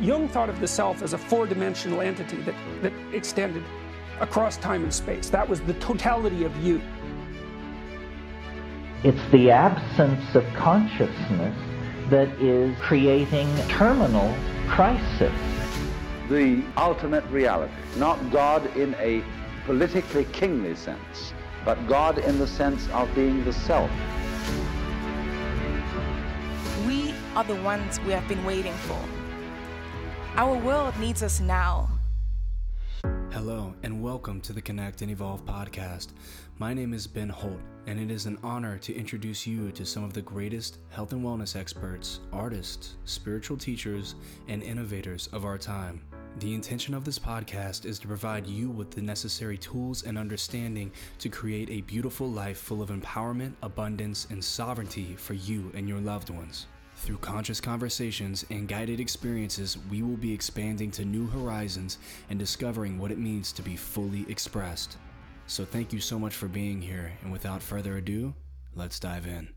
Jung thought of the self as a four dimensional entity that, that extended across time and space. That was the totality of you. It's the absence of consciousness that is creating terminal crisis. The ultimate reality, not God in a politically kingly sense, but God in the sense of being the self. We are the ones we have been waiting for. Our world needs us now. Hello, and welcome to the Connect and Evolve podcast. My name is Ben Holt, and it is an honor to introduce you to some of the greatest health and wellness experts, artists, spiritual teachers, and innovators of our time. The intention of this podcast is to provide you with the necessary tools and understanding to create a beautiful life full of empowerment, abundance, and sovereignty for you and your loved ones. Through conscious conversations and guided experiences, we will be expanding to new horizons and discovering what it means to be fully expressed. So, thank you so much for being here, and without further ado, let's dive in.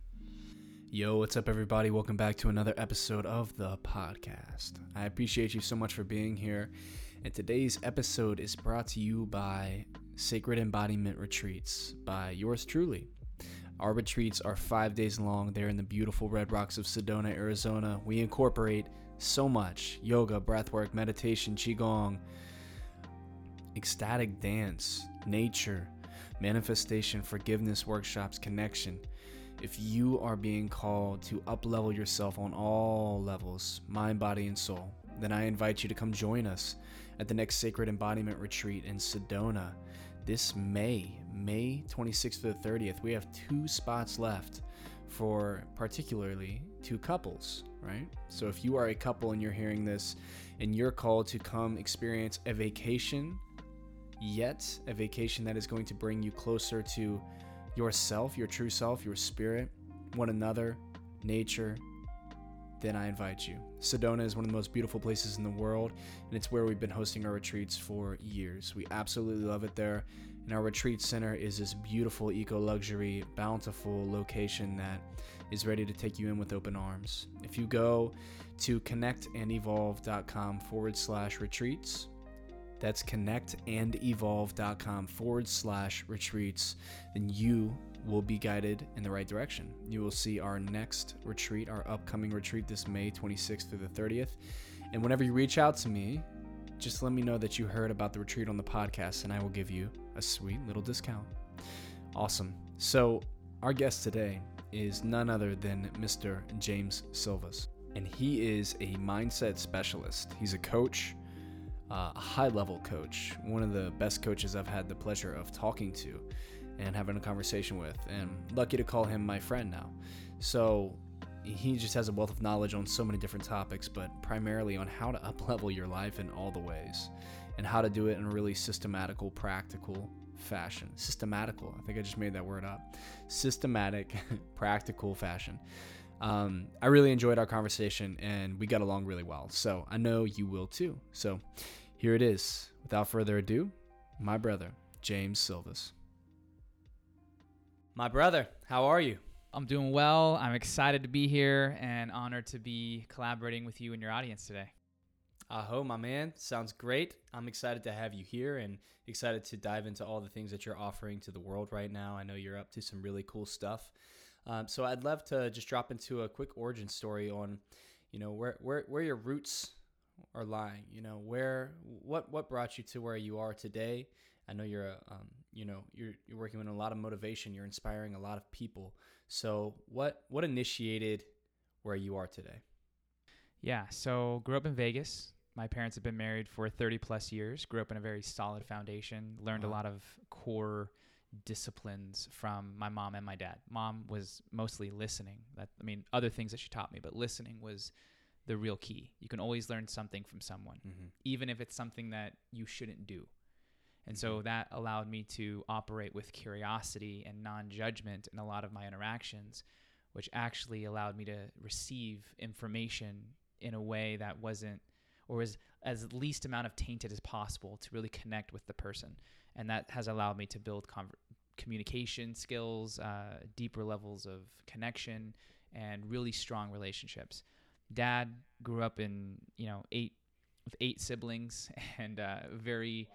Yo, what's up, everybody? Welcome back to another episode of the podcast. I appreciate you so much for being here. And today's episode is brought to you by Sacred Embodiment Retreats by yours truly. Our retreats are five days long. They're in the beautiful red rocks of Sedona, Arizona. We incorporate so much yoga, breathwork, meditation, qigong, ecstatic dance, nature, manifestation, forgiveness workshops, connection. If you are being called to uplevel yourself on all levels, mind, body, and soul, then I invite you to come join us at the next Sacred Embodiment Retreat in Sedona this May, May 26th to the 30th, we have two spots left for particularly two couples, right? So if you are a couple and you're hearing this and you're called to come experience a vacation, yet a vacation that is going to bring you closer to yourself, your true self, your spirit, one another, nature, then I invite you. Sedona is one of the most beautiful places in the world, and it's where we've been hosting our retreats for years. We absolutely love it there. And our retreat center is this beautiful, eco luxury, bountiful location that is ready to take you in with open arms. If you go to connectandevolve.com forward slash retreats, that's connectandevolve.com forward slash retreats, then you will be guided in the right direction. You will see our next retreat, our upcoming retreat this May 26th through the 30th. And whenever you reach out to me, just let me know that you heard about the retreat on the podcast, and I will give you a sweet little discount. Awesome. So, our guest today is none other than Mr. James Silvas, and he is a mindset specialist. He's a coach, uh, a high level coach, one of the best coaches I've had the pleasure of talking to and having a conversation with, and lucky to call him my friend now. So he just has a wealth of knowledge on so many different topics, but primarily on how to uplevel your life in all the ways and how to do it in a really systematical, practical fashion. Systematical, I think I just made that word up. Systematic, practical fashion. Um, I really enjoyed our conversation and we got along really well. So I know you will too. So here it is. Without further ado, my brother, James Silvas. My brother, how are you? I'm doing well. I'm excited to be here and honored to be collaborating with you and your audience today. Aho, my man. Sounds great. I'm excited to have you here and excited to dive into all the things that you're offering to the world right now. I know you're up to some really cool stuff. Um, so I'd love to just drop into a quick origin story on, you know, where where where your roots are lying. You know, where what what brought you to where you are today. I know you're a um, you know you're you're working with a lot of motivation. You're inspiring a lot of people. So what what initiated where you are today? Yeah so grew up in vegas. My parents have been married for 30 plus years. Grew up in a very solid foundation. Learned wow. a lot of core disciplines from my mom and my dad. Mom was mostly listening. That i mean other things that she taught me but listening was the real key. You can always learn something from someone mm-hmm. even if it's something that you shouldn't do and so mm-hmm. that allowed me to operate with curiosity and non judgment in a lot of my interactions, which actually allowed me to receive information in a way that wasn't or was as least amount of tainted as possible to really connect with the person. And that has allowed me to build communication skills, uh, deeper levels of connection, and really strong relationships. Dad grew up in, you know, eight with eight siblings and uh, very,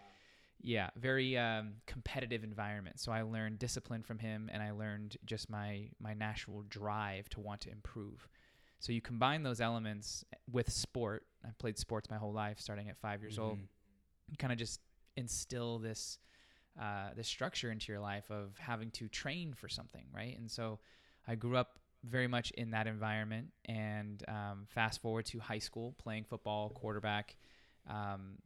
yeah, very um, competitive environment. So I learned discipline from him, and I learned just my my natural drive to want to improve. So you combine those elements with sport. I played sports my whole life, starting at five years old. Mhm. You kind of just instill this uh, this structure into your life of having to train for something, right? And so I grew up very much in that environment. And um, fast forward to high school, playing football, quarterback. Um,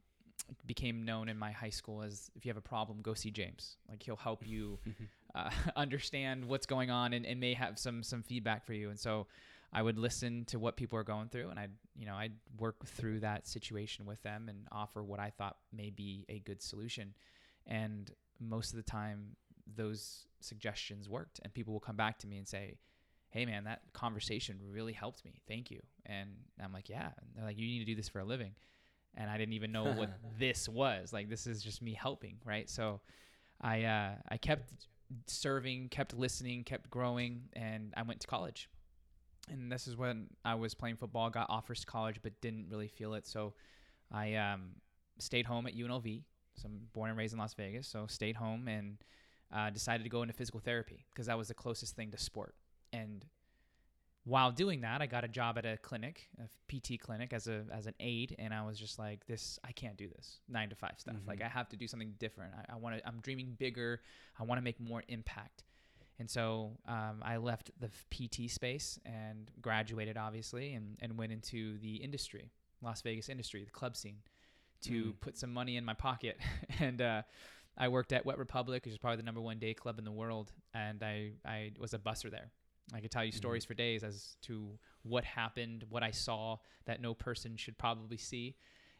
became known in my high school as if you have a problem, go see James. Like he'll help you uh, understand what's going on and, and may have some some feedback for you. And so I would listen to what people are going through, and I'd you know I'd work through that situation with them and offer what I thought may be a good solution. And most of the time, those suggestions worked, and people will come back to me and say, "Hey, man, that conversation really helped me. Thank you." And I'm like, "Yeah." And they're like, "You need to do this for a living." And I didn't even know what this was. Like, this is just me helping, right? So, I uh, I kept serving, kept listening, kept growing, and I went to college. And this is when I was playing football, got offers to college, but didn't really feel it. So I um, stayed home at UNLV. So I'm born and raised in Las Vegas. So stayed home and uh, decided to go into physical therapy because that was the closest thing to sport. And while doing that, I got a job at a clinic, a PT clinic, as a as an aide, and I was just like, "This, I can't do this nine to five stuff. Like, Mhm. I have to do something different. I, I want to. I'm dreaming bigger. I want to make more impact." And so um, I left the PT space and graduated, obviously, and, and went into the industry, Las Vegas industry, the club scene, to Mm. put some money in my pocket. and uh, I worked at Wet Republic, which is probably the number one day club in the world. And I, I was a busser there. I could tell you stories for days as to what happened, what I saw that no person should probably see.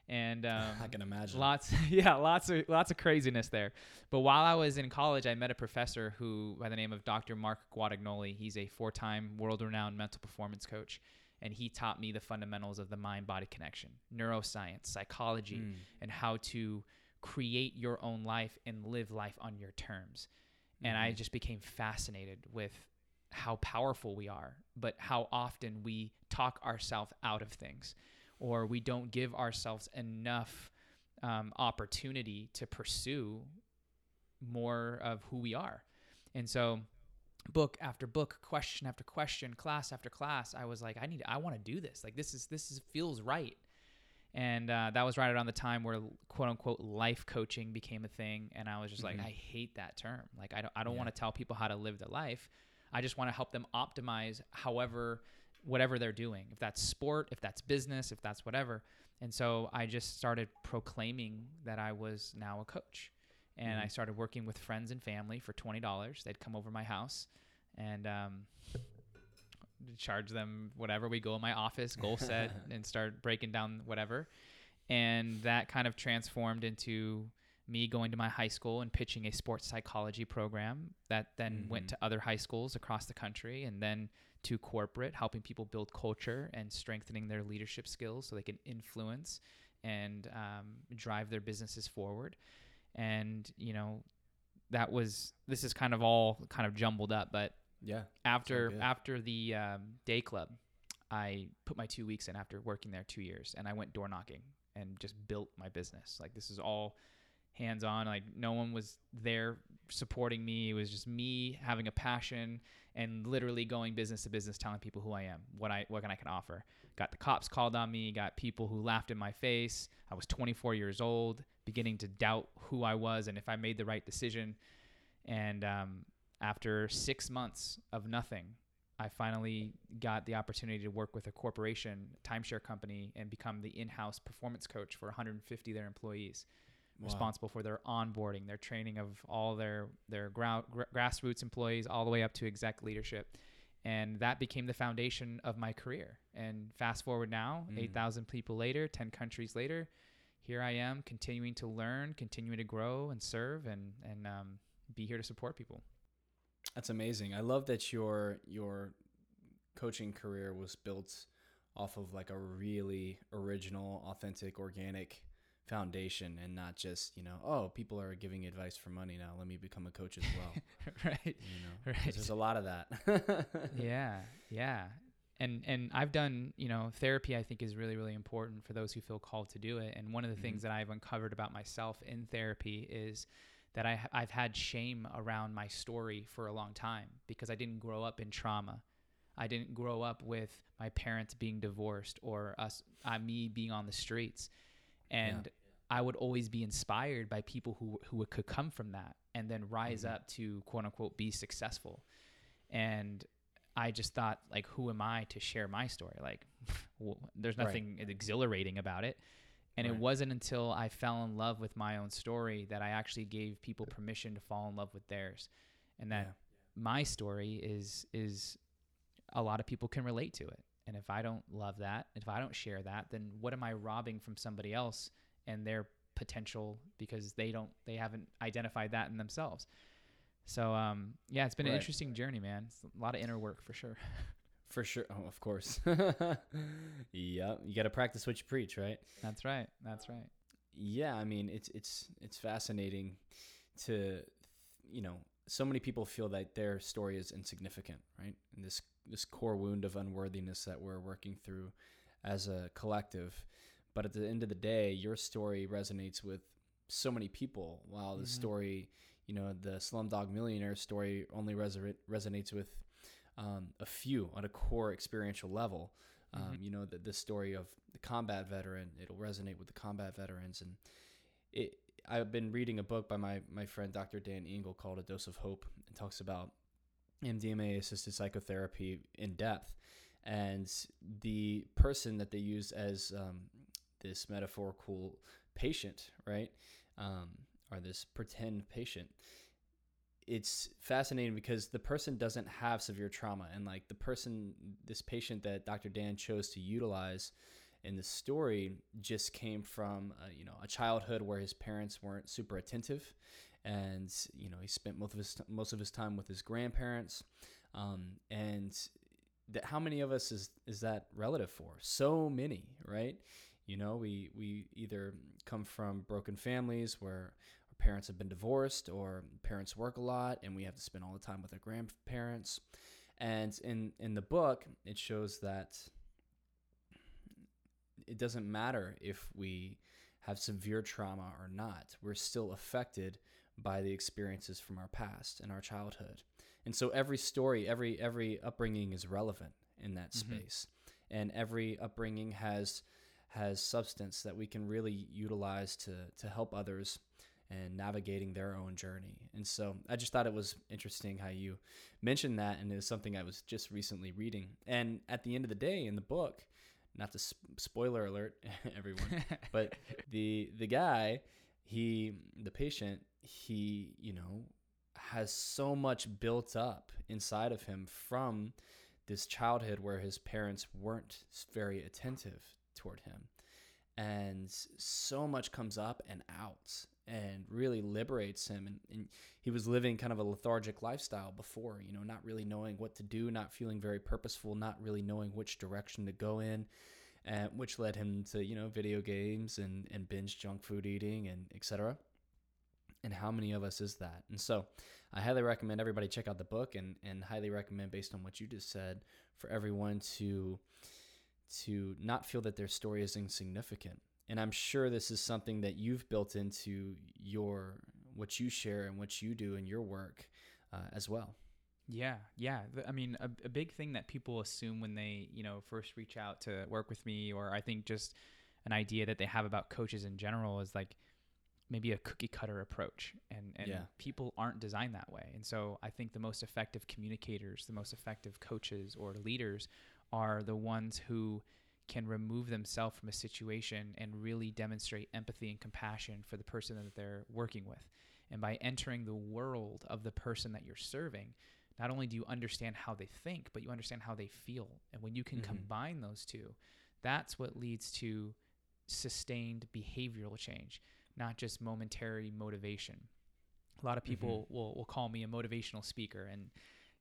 And um, I can imagine. Lots, yeah, lots of lots of craziness there. But while I was in college, I met a professor who, by the name of Dr. Mark Guadagnoli, he's a four-time world-renowned mental performance coach, and he taught me the fundamentals of the mind-body connection, neuroscience, psychology, Mm. and how to create your own life and live life on your terms. And I Mhm. just became fascinated with how powerful we are, but how often we talk ourselves out of things, or we don't give ourselves enough um, opportunity to pursue more of who we are. And so, book after book, question after question, class after class, I was like, I need, I want to do this. Like this is this is feels right. And uh, that was right around the time where quote unquote life coaching became a thing, and I was just Mhm. like, I hate that term. Like I don't, I don't Yeah. want to tell people how to live their life. I just want to help them optimize however whatever they're doing. If that's sport, if that's business, if that's whatever. And so I just started proclaiming that I was now a coach. And I Mhm. started working with friends and family for $20. They'd come over my house and um, charge them whatever. We go in my office, goal set, and start breaking down whatever. And that kind of transformed into me going to my high school and pitching a sports psychology program that then went Mhm. to other high schools across the country and then to corporate, helping people build culture and strengthening their leadership skills so they can influence and um, drive their businesses forward. And, you know, that was, this is kind of all kind of jumbled up, but Yeah. after after the um, day club, I put my two weeks in after working there two years, and I went door knocking and just built my business. Like this is all hands on. Like no one was there supporting me. It was just me having a passion and literally going business to business, telling people who I am, what I what can I can offer. Got the cops called on me. Got people who laughed in my face. I was 24 years old, beginning to doubt who I was and if I made the right decision. And um, after six months of nothing, I finally got the opportunity to work with a corporation, timeshare company, and become the in-house performance coach for 150 of their employees, Wow. responsible for their onboarding, their training of all their their grou- gra- grassroots employees, all the way up to exec leadership, and that became the foundation of my career. And fast forward now, Mm. 8,000 people later, 10 countries later, here I am, continuing to learn, continuing to grow and serve, and and um, be here to support people. That's amazing. I love that your your coaching career was built off of like a really original, authentic, organic foundation and not just, you know, oh, people are giving advice for money now. Let me become a coach as well. right. You know, Right. there's a lot of that. yeah, yeah. and and I've done you know therapy I think is really really important for those who feel called to do it and one of the Mhm. things that I've uncovered about myself in therapy is that I I've had shame around my story for a long time because I didn't grow up in trauma I didn't grow up with my parents being divorced or us uh, me being on the streets and I would always be inspired by people who who could come from that and then rise Mhm. up to quote unquote be successful. And I just thought like who am I to share my story? Like w- there's Right. nothing exhilarating about it. And it wasn't until I fell in love with my own story that I actually gave people permission to fall in love with theirs. And that Yeah. my story is is a lot of people can relate to it and if I don't love that if I don't share that then what am I robbing from somebody else and their potential because they don't they haven't identified that in themselves? So um yeah it's been an interesting journey man. It's a lot of inner work for sure. For sure. Oh, of course. yeah, you got to practice what you preach, right? that's right. That's right. Yeah, I mean, it's it's it's fascinating to you know, so many people feel that their story is insignificant, right? And this this core wound of unworthiness that we're working through as a collective. But at the end of the day, your story resonates with so many people, while the Mhm. story, you know, the Slumdog Millionaire story only reso- resonates with um, a few on a core experiential level. Um, Mhm. You know, the, the story of the combat veteran, it'll resonate with the combat veterans. And it, I've been reading a book by my, my friend Dr. Dan Engle called A Dose of Hope. It talks about MDMA assisted psychotherapy in depth. And the person that they use as um, this metaphorical patient, right? Um, or this pretend patient, it's fascinating because the person doesn't have severe trauma. And like the person, this patient that Dr. Dan chose to utilize in the story just came from, uh, you know, a childhood where his parents weren't super attentive. And, you know, he spent most of his, most of his time with his grandparents. Um, and that how many of us is is that relative for? So many, right? You know, we we either come from broken families where our parents have been divorced or parents work a lot and we have to spend all the time with our grandparents. And in in the book, it shows that it doesn't matter if we have severe trauma or not. We're still affected by the experiences from our past and our childhood. And so every story, every every upbringing is relevant in that Mhm. space. And every upbringing has has substance that we can really utilize to to help others and navigating their own journey. And so I just thought it was interesting how you mentioned that and it's something I was just recently reading. And at the end of the day in the book, not to sp- spoiler alert everyone, but the the guy he the patient he you know has so much built up inside of him from this childhood where his parents weren't very attentive toward him. And so much comes up and out and really liberates him. And, and he was living kind of a lethargic lifestyle before you know not really knowing what to do not feeling very purposeful not really knowing which direction to go in and which led him to you know video games and, and binge junk food eating and etc and how many of us is that? And so i highly recommend everybody check out the book and, and highly recommend based on what you just said for everyone to to not feel that their story is insignificant and i'm sure this is something that you've built into your what you share and what you do in your work uh, as well Yeah, yeah. I mean, a, a big thing that people assume when they, you know, first reach out to work with me, or I think just an idea that they have about coaches in general is like maybe a cookie cutter approach, and and Yeah. people aren't designed that way. And so I think the most effective communicators, the most effective coaches or leaders, are the ones who can remove themselves from a situation and really demonstrate empathy and compassion for the person that they're working with. And by entering the world of the person that you're serving, not only do you understand how they think, but you understand how they feel. And when you can Mhm. combine those two, that's what leads to sustained behavioral change, not just momentary motivation. A lot of people will, will call me a motivational speaker. And,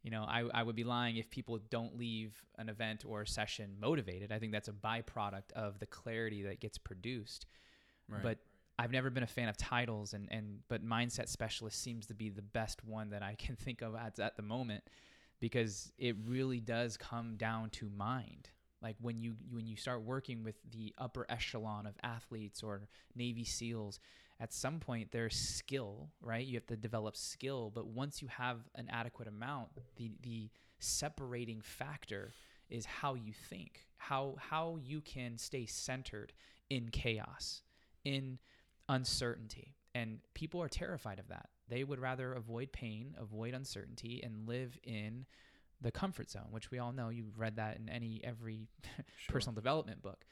you know, I, I would be lying if people don't leave an event or a session motivated. I think that's a byproduct of the clarity that gets produced. But I've never been a fan of titles and and but mindset specialist seems to be the best one that I can think of at, at the moment because it really does come down to mind. Like when you when you start working with the upper echelon of athletes or navy seals at some point there's skill right you have to develop skill but once you have an adequate amount the the separating factor is how you think how how you can stay centered in chaos in uncertainty and people are terrified of that they would rather avoid pain avoid uncertainty and live in the comfort zone, which we all know. You've read that in any every sure. personal development book.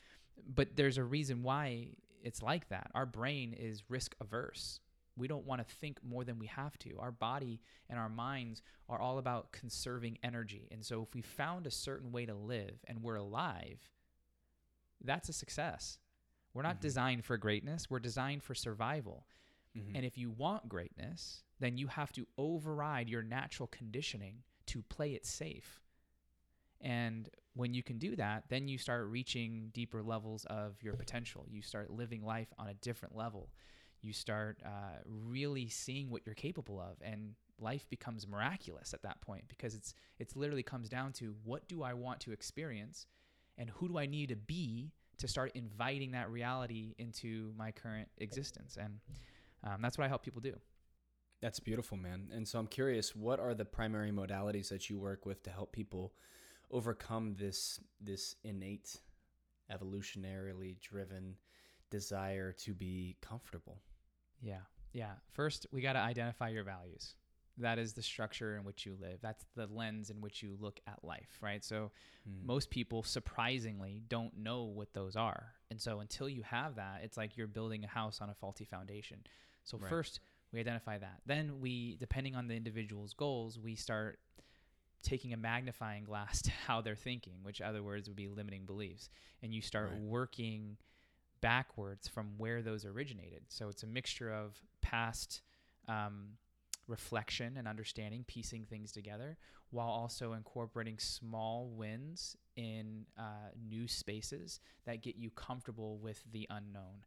But there's a reason why it's like that. Our brain is risk averse. We don't want to think more than we have to. Our body and our minds are all about conserving energy. And so if we found a certain way to live and we're alive, that's a success. We're not mm-hmm. designed for greatness, we're designed for survival. Mm-hmm. And if you want greatness, then you have to override your natural conditioning to play it safe. And when you can do that, then you start reaching deeper levels of your potential. You start living life on a different level. You start uh, really seeing what you're capable of, and life becomes miraculous at that point because it's it's literally comes down to what do I want to experience, and who do I need to be to start inviting that reality into my current existence. And um, that's what I help people do. That's beautiful, man. And so I'm curious, what are the primary modalities that you work with to help people overcome this this innate, evolutionarily driven desire to be comfortable? Yeah. Yeah. First, we got to identify your values. That is the structure in which you live. That's the lens in which you look at life, right? So, mm. most people surprisingly don't know what those are. And so, until you have that, it's like you're building a house on a faulty foundation. So, right. first, we identify that. Then we, depending on the individual's goals, we start taking a magnifying glass to how they're thinking, which other words would be limiting beliefs. And you start right. working backwards from where those originated. So it's a mixture of past um, reflection and understanding, piecing things together, while also incorporating small wins in uh, new spaces that get you comfortable with the unknown.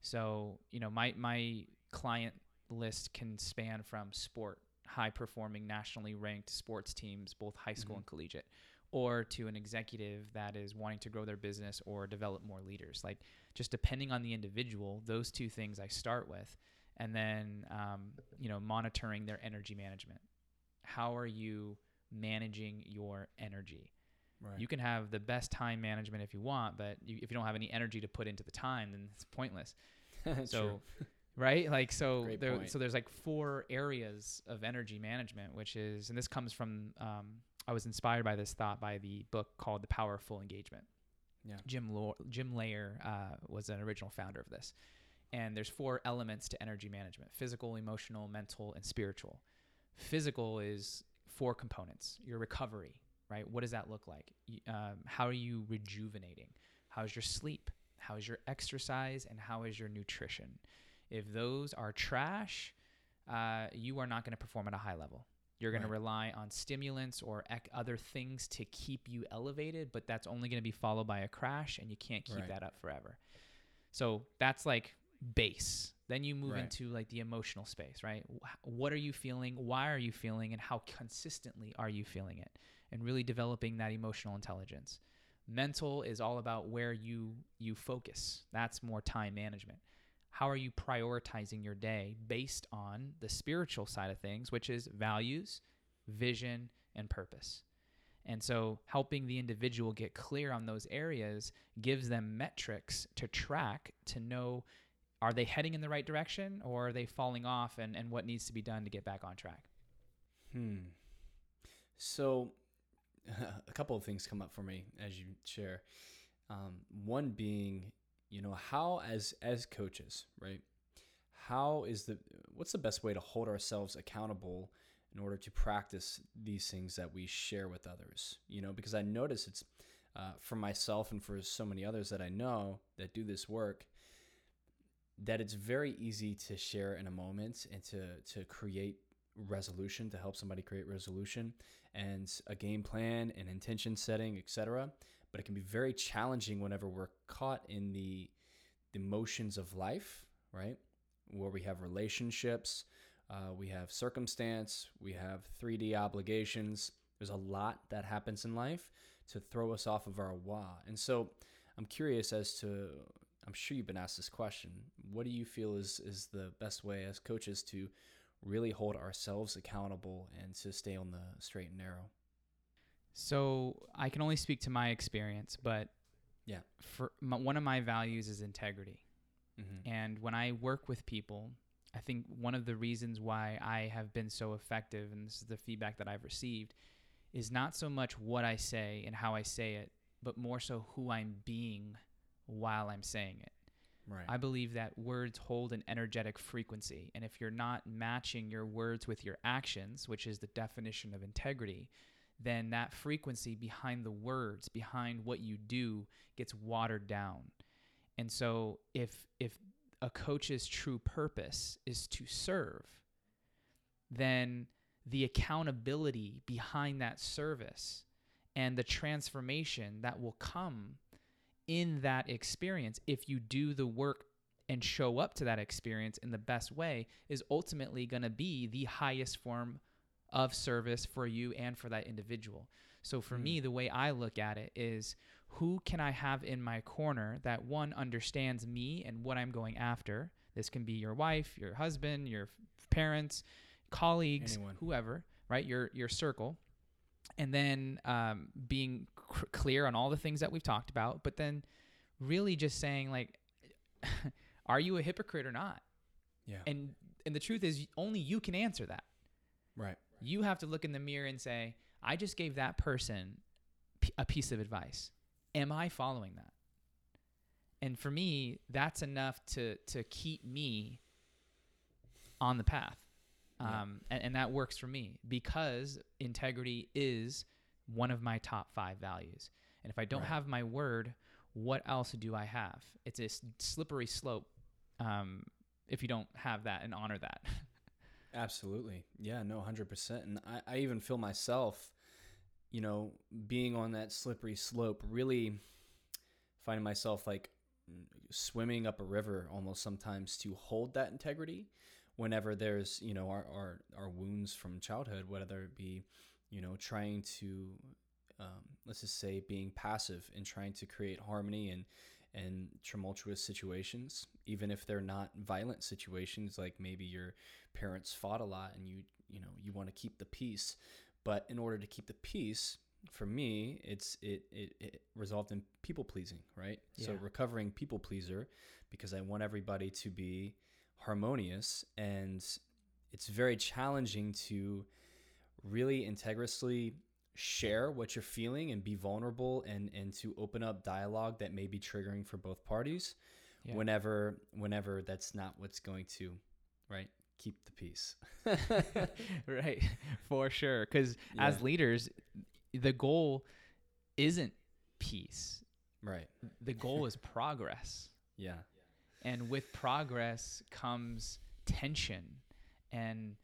So, you know, my my client list can span from sport, high performing, nationally ranked sports teams, both high school mm-hmm. and collegiate, or to an executive that is wanting to grow their business or develop more leaders. Like, just depending on the individual, those two things I start with. And then, um, you know, monitoring their energy management. How are you managing your energy? Right. You can have the best time management if you want, but you, if you don't have any energy to put into the time, then it's pointless. so right? Like so there, so there's like four areas of energy management which is and this comes from um, i was inspired by this thought by the book called the power of full engagement. Yeah. Jim Lo- jim loehr uh, was an original founder of this. And there's four elements to energy management physical emotional mental and spiritual. Physical is four components your recovery right? What does that look like? Um, how are you rejuvenating? How's your sleep? How is your exercise? And how is your nutrition if those are trash, uh, you are not going to perform at a high level. You're going right. to rely on stimulants or ec- other things to keep you elevated, but that's only going to be followed by a crash, and you can't keep right. that up forever. So that's like base. Then you move right. into like the emotional space, right? What are you feeling? Why are you feeling? And how consistently are you feeling it? And really developing that emotional intelligence. Mental is all about where you you focus. That's more time management how are you prioritizing your day based on the spiritual side of things, which is values, vision, and purpose. And so, helping the individual get clear on those areas gives them metrics to track to know are they heading in the right direction or are they falling off and, and what needs to be done to get back on track. Hmm. So, a couple of things come up for me as you share. Um, one being you know how as as coaches right? How is the what's the best way to hold ourselves accountable in order to practice these things that we share with others? You know because i notice it's uh, for myself and for so many others that i know that do this work that it's very easy to share in a moment and to to create resolution to help somebody create resolution and a game plan and intention setting etc but it can be very challenging whenever we're caught in the the motions of life, right? Where we have relationships, uh, we have circumstance, we have 3D obligations, There's a lot that happens in life to throw us off of our wah. And so I'm curious as to I'm sure you've been asked this question. What do you feel is is the best way as coaches to really hold ourselves accountable and to stay on the straight and narrow? So I can only speak to my experience, but Yeah. for my, one of my values is integrity. Mm-hmm. And when I work with people, I think one of the reasons why I have been so effective, and this is the feedback that I've received, is not so much what I say and how I say it, but more so who I'm being while I'm saying it. Right. I believe that words hold an energetic frequency. And if you're not matching your words with your actions, which is the definition of integrity, then that frequency behind the words, behind what you do, gets watered down. And so if if a coach's true purpose is to serve, then the accountability behind that service and the transformation that will come in that experience if you do the work and show up to that experience in the best way is ultimately going to be the highest form of service for you and for that individual. So for me, the way I look at it is who can I have in my corner that one understands me and what I'm going after? This can be your wife, your husband, your f- parents, colleagues, Anyone. whoever, right? Your your circle. And then um, being cr- clear on all the things that we've talked about, but then really just saying like, are you a hypocrite or not? yeah. And and the truth is, only you can answer that. right. You have to look in the mirror and say, I just gave that person p- a piece of advice. Am I following that? And for me, that's enough to to keep me on the path. Yeah. Um, and, and that works for me because integrity is one of my top five values. And if I don't Right. have my word, what else do I have? It's a slippery slope um, if you don't have that and honor that. Absolutely. Yeah, no, 100%. And I, I even feel myself, you know, being on that slippery slope, really finding myself like swimming up a river almost sometimes to hold that integrity whenever there's, you know, our, our, our wounds from childhood, whether it be, you know, trying to, um, let's just say, being passive and trying to create harmony and, and tumultuous situations, even if they're not violent situations, like maybe your parents fought a lot and you you know you want to keep the peace, but in order to keep the peace, for me, it's it it, it resolved in people pleasing, right? So recovering people pleaser because I want everybody to be harmonious, and it's very challenging to really integriously share what you're feeling and be vulnerable and and to open up dialogue that may be triggering for both parties Yeah. whenever whenever that's not what's going to right keep the peace. Right. For sure. Because as leaders the goal isn't peace. Right. The goal is progress. Yeah. And with progress comes tension and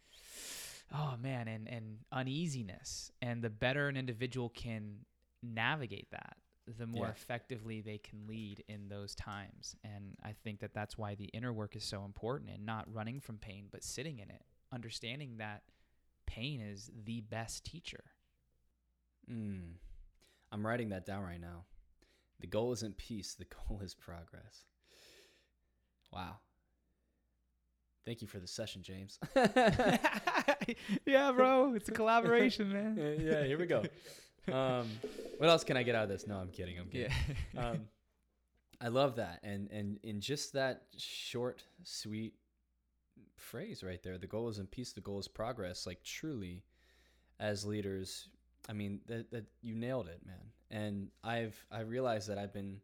oh man and and uneasiness. And the better an individual can navigate that the more Yeah. effectively they can lead in those times. And i think that that's why the inner work is so important and not running from pain but sitting in it understanding that pain is the best teacher. Mm. i'm writing that down right now. The goal isn't peace the goal is progress. Wow. Thank you for the session james yeah bro it's a collaboration man yeah here we go um what else can i get out of this no i'm kidding i'm kidding yeah um, I love that, and and in just that short, sweet phrase right there, the goal isn't peace, the goal is progress. Like truly, as leaders, I mean that that you nailed it, man. And I've I realized that I've been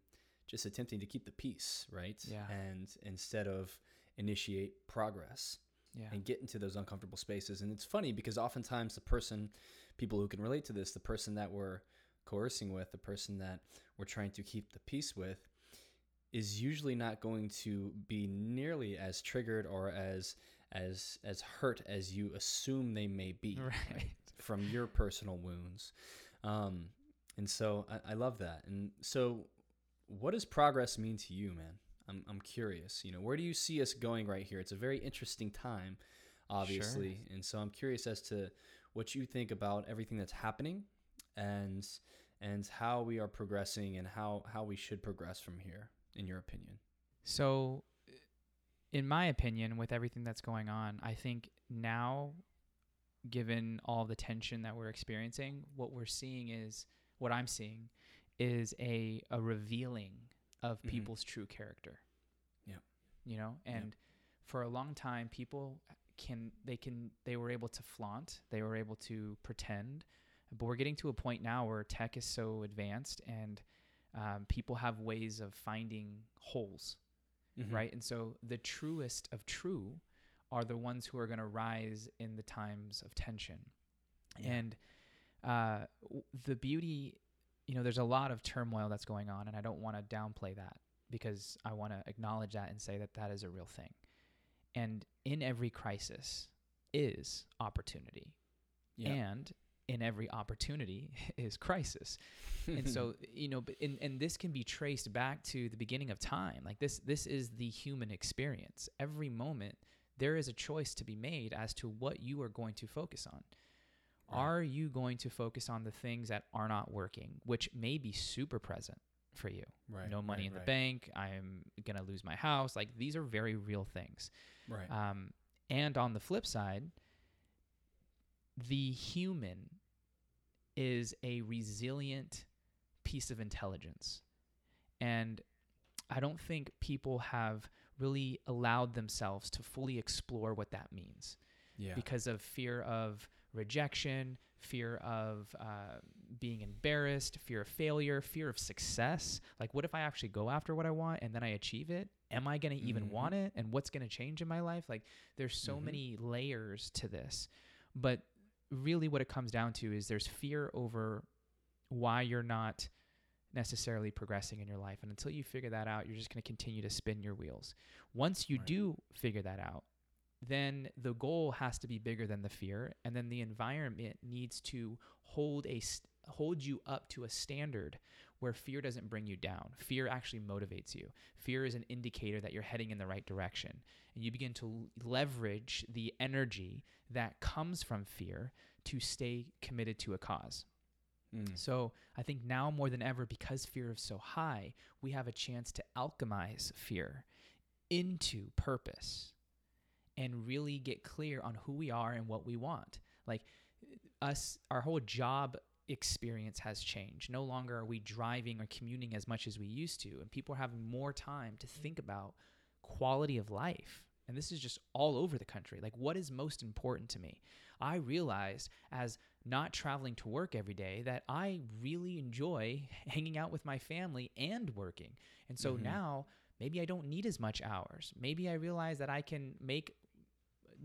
just attempting to keep the peace, right? Yeah. And instead of initiate progress yeah and get into those uncomfortable spaces. And it's funny because oftentimes the person, people who can relate to this, the person that we're coercing with, the person that we're trying to keep the peace with, is usually not going to be nearly as triggered or as as as hurt as you assume they may be Right. from your personal wounds. Um, and so I, I love that. And so, what does progress mean to you, man? I'm I'm curious. You know, where do you see us going right here? It's a very interesting time, obviously, and so I'm curious as to what you think about everything that's happening and and how we are progressing and how how we should progress from here in your opinion. So in my opinion with everything that's going on, I think now given all the tension that we're experiencing, what we're seeing is what I'm seeing is a a revealing of Mhm. people's true character. Yeah. You know, and for a long time people can they can they were able to flaunt, they were able to pretend, but we're getting to a point now where tech is so advanced and um, people have ways of finding holes Mhm. right? And so the truest of true are the ones who are going to rise in the times of tension. Yeah. And uh, w- the beauty, you know, there's a lot of turmoil that's going on, and I don't want to downplay that because I want to acknowledge that and say that that is a real thing. And in every crisis is opportunity, Yeah. and in every opportunity is crisis. And so you know but and, and this can be traced back to the beginning of time. Like this this is the human experience. Every moment there is a choice to be made as to what you are going to focus on are you going to focus on the things that are not working which may be super present for you Right, no money right, in the right. bank i'm gonna lose my house like these are very real things right. um, and on the flip side, the human is a resilient piece of intelligence. And I don't think people have really allowed themselves to fully explore what that means yeah. because of fear of rejection, fear of uh, being embarrassed, fear of failure, fear of success. Like, what if I actually go after what I want and then I achieve it? Am I going to even Mhm. want it? And what's going to change in my life? Like, there's so Mhm. many layers to this. But really, what it comes down to is there's fear over why you're not necessarily progressing in your life. And until you figure that out, you're just going to continue to spin your wheels. Once you Right. do figure that out, then the goal has to be bigger than the fear and then the environment needs to hold a hold you up to a standard where fear doesn't bring you down. Fear actually motivates you. Fear is an indicator that you're heading in the right direction. And you begin to leverage the energy that comes from fear to stay committed to a cause. Mm. so I think now more than ever, because fear is so high, we have a chance to alchemize fear into purpose and really get clear on who we are and what we want. Like us, our whole job experience has changed. No longer are we driving or commuting as much as we used to, and people are having more time to think about quality of life. And this is just all over the country. Like, what is most important to me? I realized as not traveling to work every day that I really enjoy hanging out with my family and working. And so mm-hmm. now maybe I don't need as much hours. Maybe I realize that I can make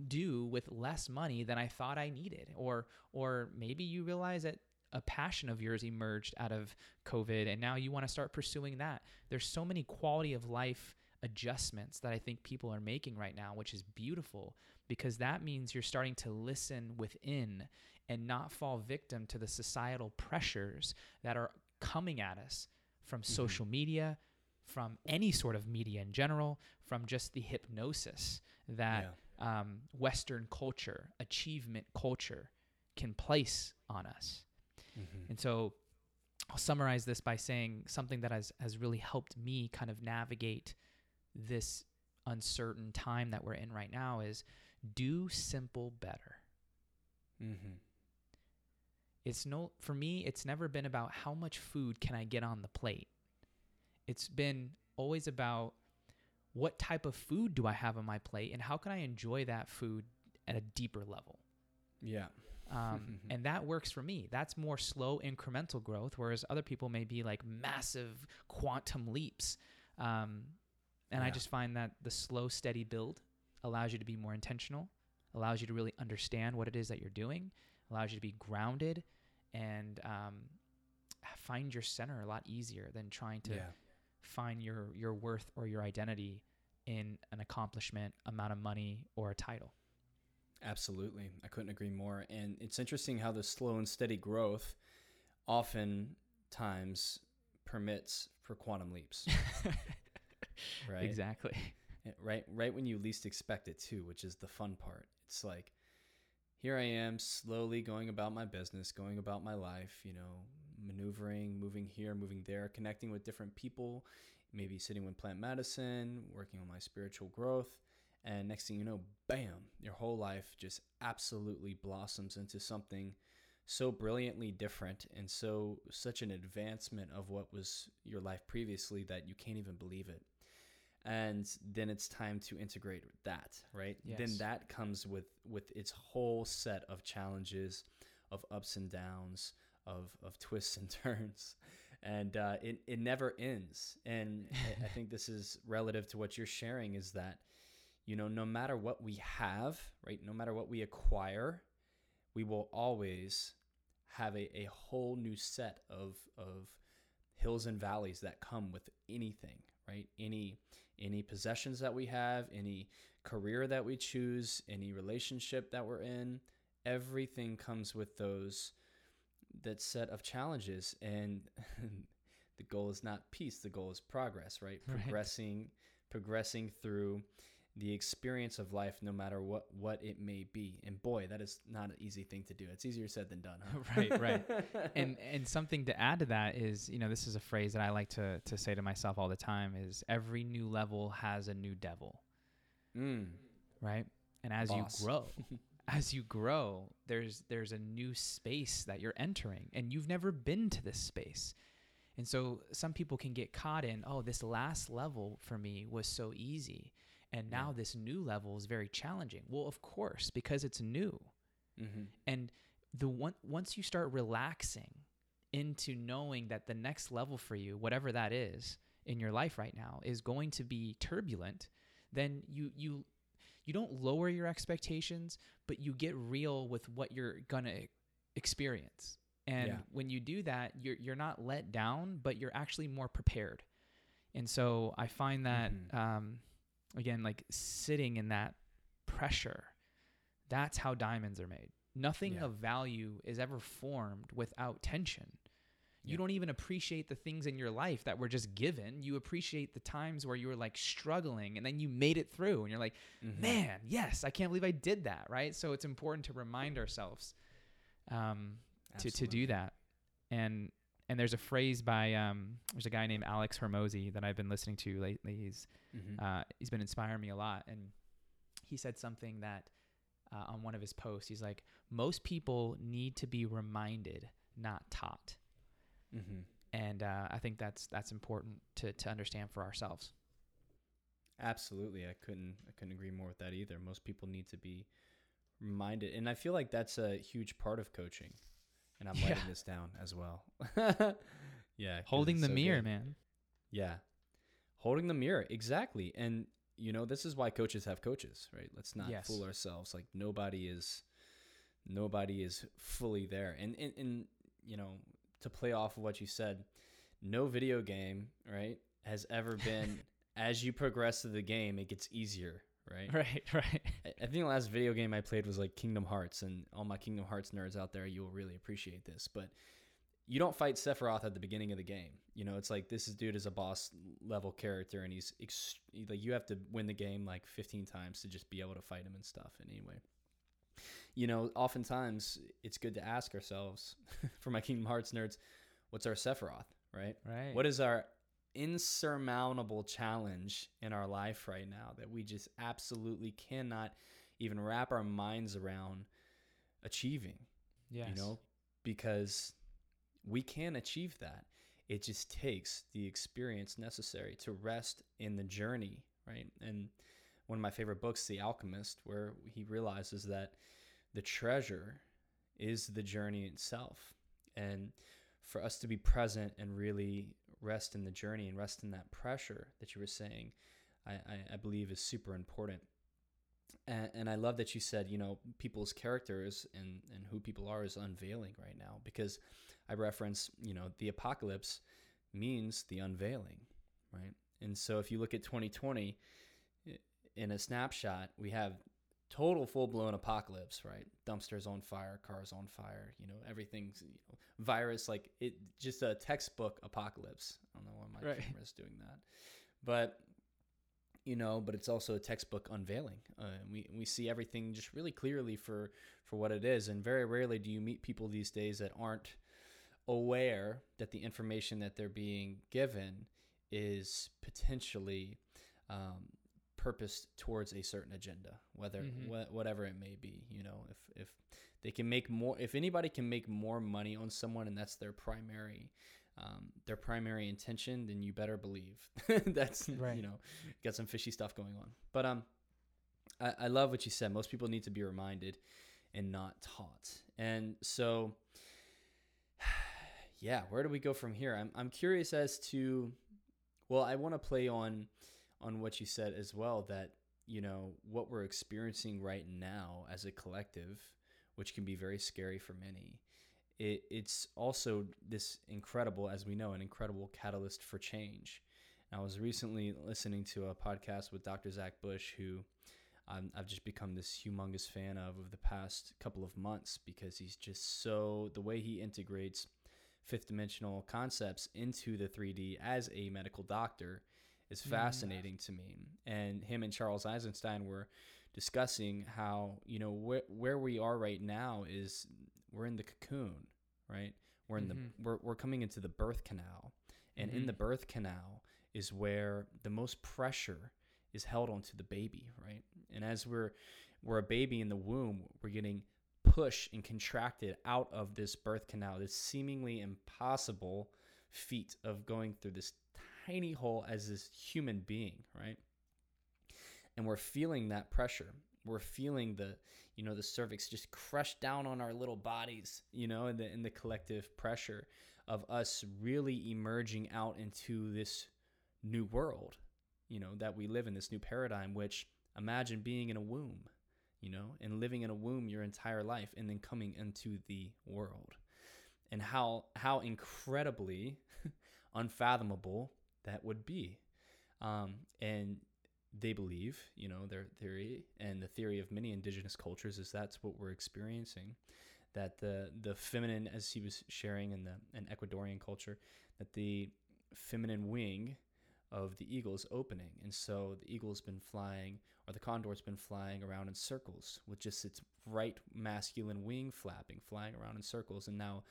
do with less money than I thought I needed. Or or maybe you realize that a passion of yours emerged out of COVID and now you want to start pursuing that. There's so many quality of life adjustments that I think people are making right now, which is beautiful because that means you're starting to listen within and not fall victim to the societal pressures that are coming at us from mm-hmm. social media, from any sort of media in general, from just the hypnosis that um, Western culture, achievement culture can place on us. And so I'll summarize this by saying something that has, has really helped me kind of navigate this uncertain time that we're in right now is do simple better. Mm-hmm. It's no for me it's never been about how much food can I get on the plate. It's been always about what type of food do I have on my plate and how can I enjoy that food at a deeper level. Yeah. Um, and that works for me. That's more slow incremental growth, whereas other people may be like massive quantum leaps. Um, and I just find that the slow, steady build allows you to be more intentional, allows you to really understand what it is that you're doing, allows you to be grounded, and um, find your center a lot easier than trying to Yeah. Find your your worth or your identity in an accomplishment, amount of money, or a title. Absolutely. I couldn't agree more. And it's interesting how the slow and steady growth oftentimes permits for quantum leaps. right? Exactly. Eh, right right when you least expect it too, which is the fun part. It's like here I am slowly going about my business, going about my life, you know, maneuvering, moving here, moving there, connecting with different people, maybe sitting with plant medicine, working on my spiritual growth. And next thing you know, bam, your whole life just absolutely blossoms into something so brilliantly different and so such an advancement of what was your life previously that you can't even believe it and then it's time to integrate that right Yes. then that comes with with its whole set of challenges of ups and downs of of twists and turns. And uh, it, it never ends. And I- think this is relative to what you're sharing is that you know no matter what we have right no matter what we acquire we will always have a, a whole new set of of hills and valleys that come with anything right? Any any possessions that we have any career that we choose any relationship that we're in everything comes with those that set of challenges and the goal is not peace the goal is progress right, Right. progressing progressing through the experience of life no matter what what it may be and boy that is not an easy thing to do it's easier said than done huh? right, right. and and something to add to that is, you know, this is a phrase that I like to to say to myself all the time is every new level has a new devil, mm. right? And as Boss. you grow, as you grow, there's there's a new space that you're entering and you've never been to this space. And so some people can get caught in, oh, this last level for me was so easy and now this new level is very challenging. Well, of course, because it's new. hmm and the one once you start relaxing into knowing that the next level for you whatever that is in your life right now is going to be turbulent then you you you don't lower your expectations but you get real with what you're to experience and Yeah. when you do that you're you're not let down but you're actually more prepared and so i find that Mhm. um again like sitting in that pressure that's how diamonds are made. Nothing Yeah. of value is ever formed without tension. You Yeah. don't even appreciate the things in your life that were just given. You appreciate the times where you were like struggling and then you made it through and you're like, Mhm. man, yes, I can't believe I did that, right? So it's important to remind ourselves um, to, to do that. And and there's a phrase by um, there's a guy named Alex Hormozi that I've been listening to lately. He's Mhm. uh, he's been inspiring me a lot. And he said something that uh, on one of his posts, he's like, most people need to be reminded, not taught. Mhm. And uh, I think that's that's important to, to understand for ourselves. Absolutely, I couldn't I couldn't agree more with that either. Most people need to be reminded, and I feel like that's a huge part of coaching. And I'm writing Yeah. this down as well. yeah, Holding the so mirror, good. man. Yeah, holding the mirror exactly, and you know this is why coaches have coaches, right? Let's not Yes. fool ourselves. Like nobody is, nobody is fully there, and and, and you know to play off of what you said, no video game, right, has ever been as you progress through the game, it gets easier, right? Right, right. I I think the last video game I played was like Kingdom Hearts, and all my Kingdom Hearts nerds out there, you will really appreciate this. But you don't fight Sephiroth at the beginning of the game. You know, it's like this is- dude is a boss level character, and he's ex- like you have to win the game like 15 times to just be able to fight him and stuff. And anyway, you know, oftentimes it's good to ask ourselves, for my Kingdom Hearts nerds, what's our Sephiroth, right? Right. What is our insurmountable challenge in our life right now that we just absolutely cannot even wrap our minds around achieving? yes. You know, because we can achieve that. It just takes the experience necessary to rest in the journey, right? And one of my favorite books, The Alchemist, where he realizes that the treasure is the journey itself. And for us to be present and really rest in the journey and rest in that pressure that you were saying, I, I, believe is super important. And, and I love that you said, you know, people's characters and, and who people are is unveiling right now because I reference, you know, the apocalypse means the unveiling, right? And so if you look at 2020 in a snapshot, we have total full blown apocalypse, right? Dumpsters on fire, cars on fire, you know, everything's, you know, virus, like it just a textbook apocalypse. I don't know why my Right. camera's doing that. But you know, but it's also a textbook unveiling. Uh, we we see everything just really clearly for for what it is, and very rarely do you meet people these days that aren't aware that the information that they're being given is potentially um, purposed towards a certain agenda, whether Mhm. wha- whatever it may be. You know, if if they can make more, if anybody can make more money on someone, and that's their primary. Um, their primary intention, then you better believe that's Right. you know got some fishy stuff going on. But um, I, I love what you said. Most people need to be reminded and not taught. And so, yeah, where do we go from here? I'm I'm curious as to, well, I want to play on on what you said as well. That you know what we're experiencing right now as a collective, which can be very scary for many. It, it's also this incredible, as we know, an incredible catalyst for change. I was recently listening to a podcast with Dr. Zach Bush, who I've just become this humongous fan of over the past couple of months because he's just so the way he integrates fifth dimensional concepts into the 3D as a medical doctor is fascinating to me. And him and Charles Eisenstein were discussing how you know wh- where we are right now is we're in the cocoon, right? We're in Mhm. the we're we're coming into the birth canal, and in Mhm. the birth canal is where the most pressure is held onto the baby, right? And as we're we're a baby in the womb, we're getting pushed and contracted out of this birth canal, this seemingly impossible feat of going through this tiny hole as this human being, right? And we're feeling that pressure. We're feeling the, you know, the cervix just crushed down on our little bodies, you know, in the in the collective pressure of us really emerging out into this new world, you know, that we live in this new paradigm, which imagine being in a womb, you know, and living in a womb your entire life and then coming into the world. And how how incredibly unfathomable that would be. Um, and they believe, you know, their theory and the theory of many indigenous cultures is that's what we're experiencing. That the the feminine, as he was sharing in the an Ecuadorian culture, that the feminine wing of the eagle is opening, and so the eagle's been flying, or the condor's been flying around in circles with just its right masculine wing flapping, flying around in circles, and now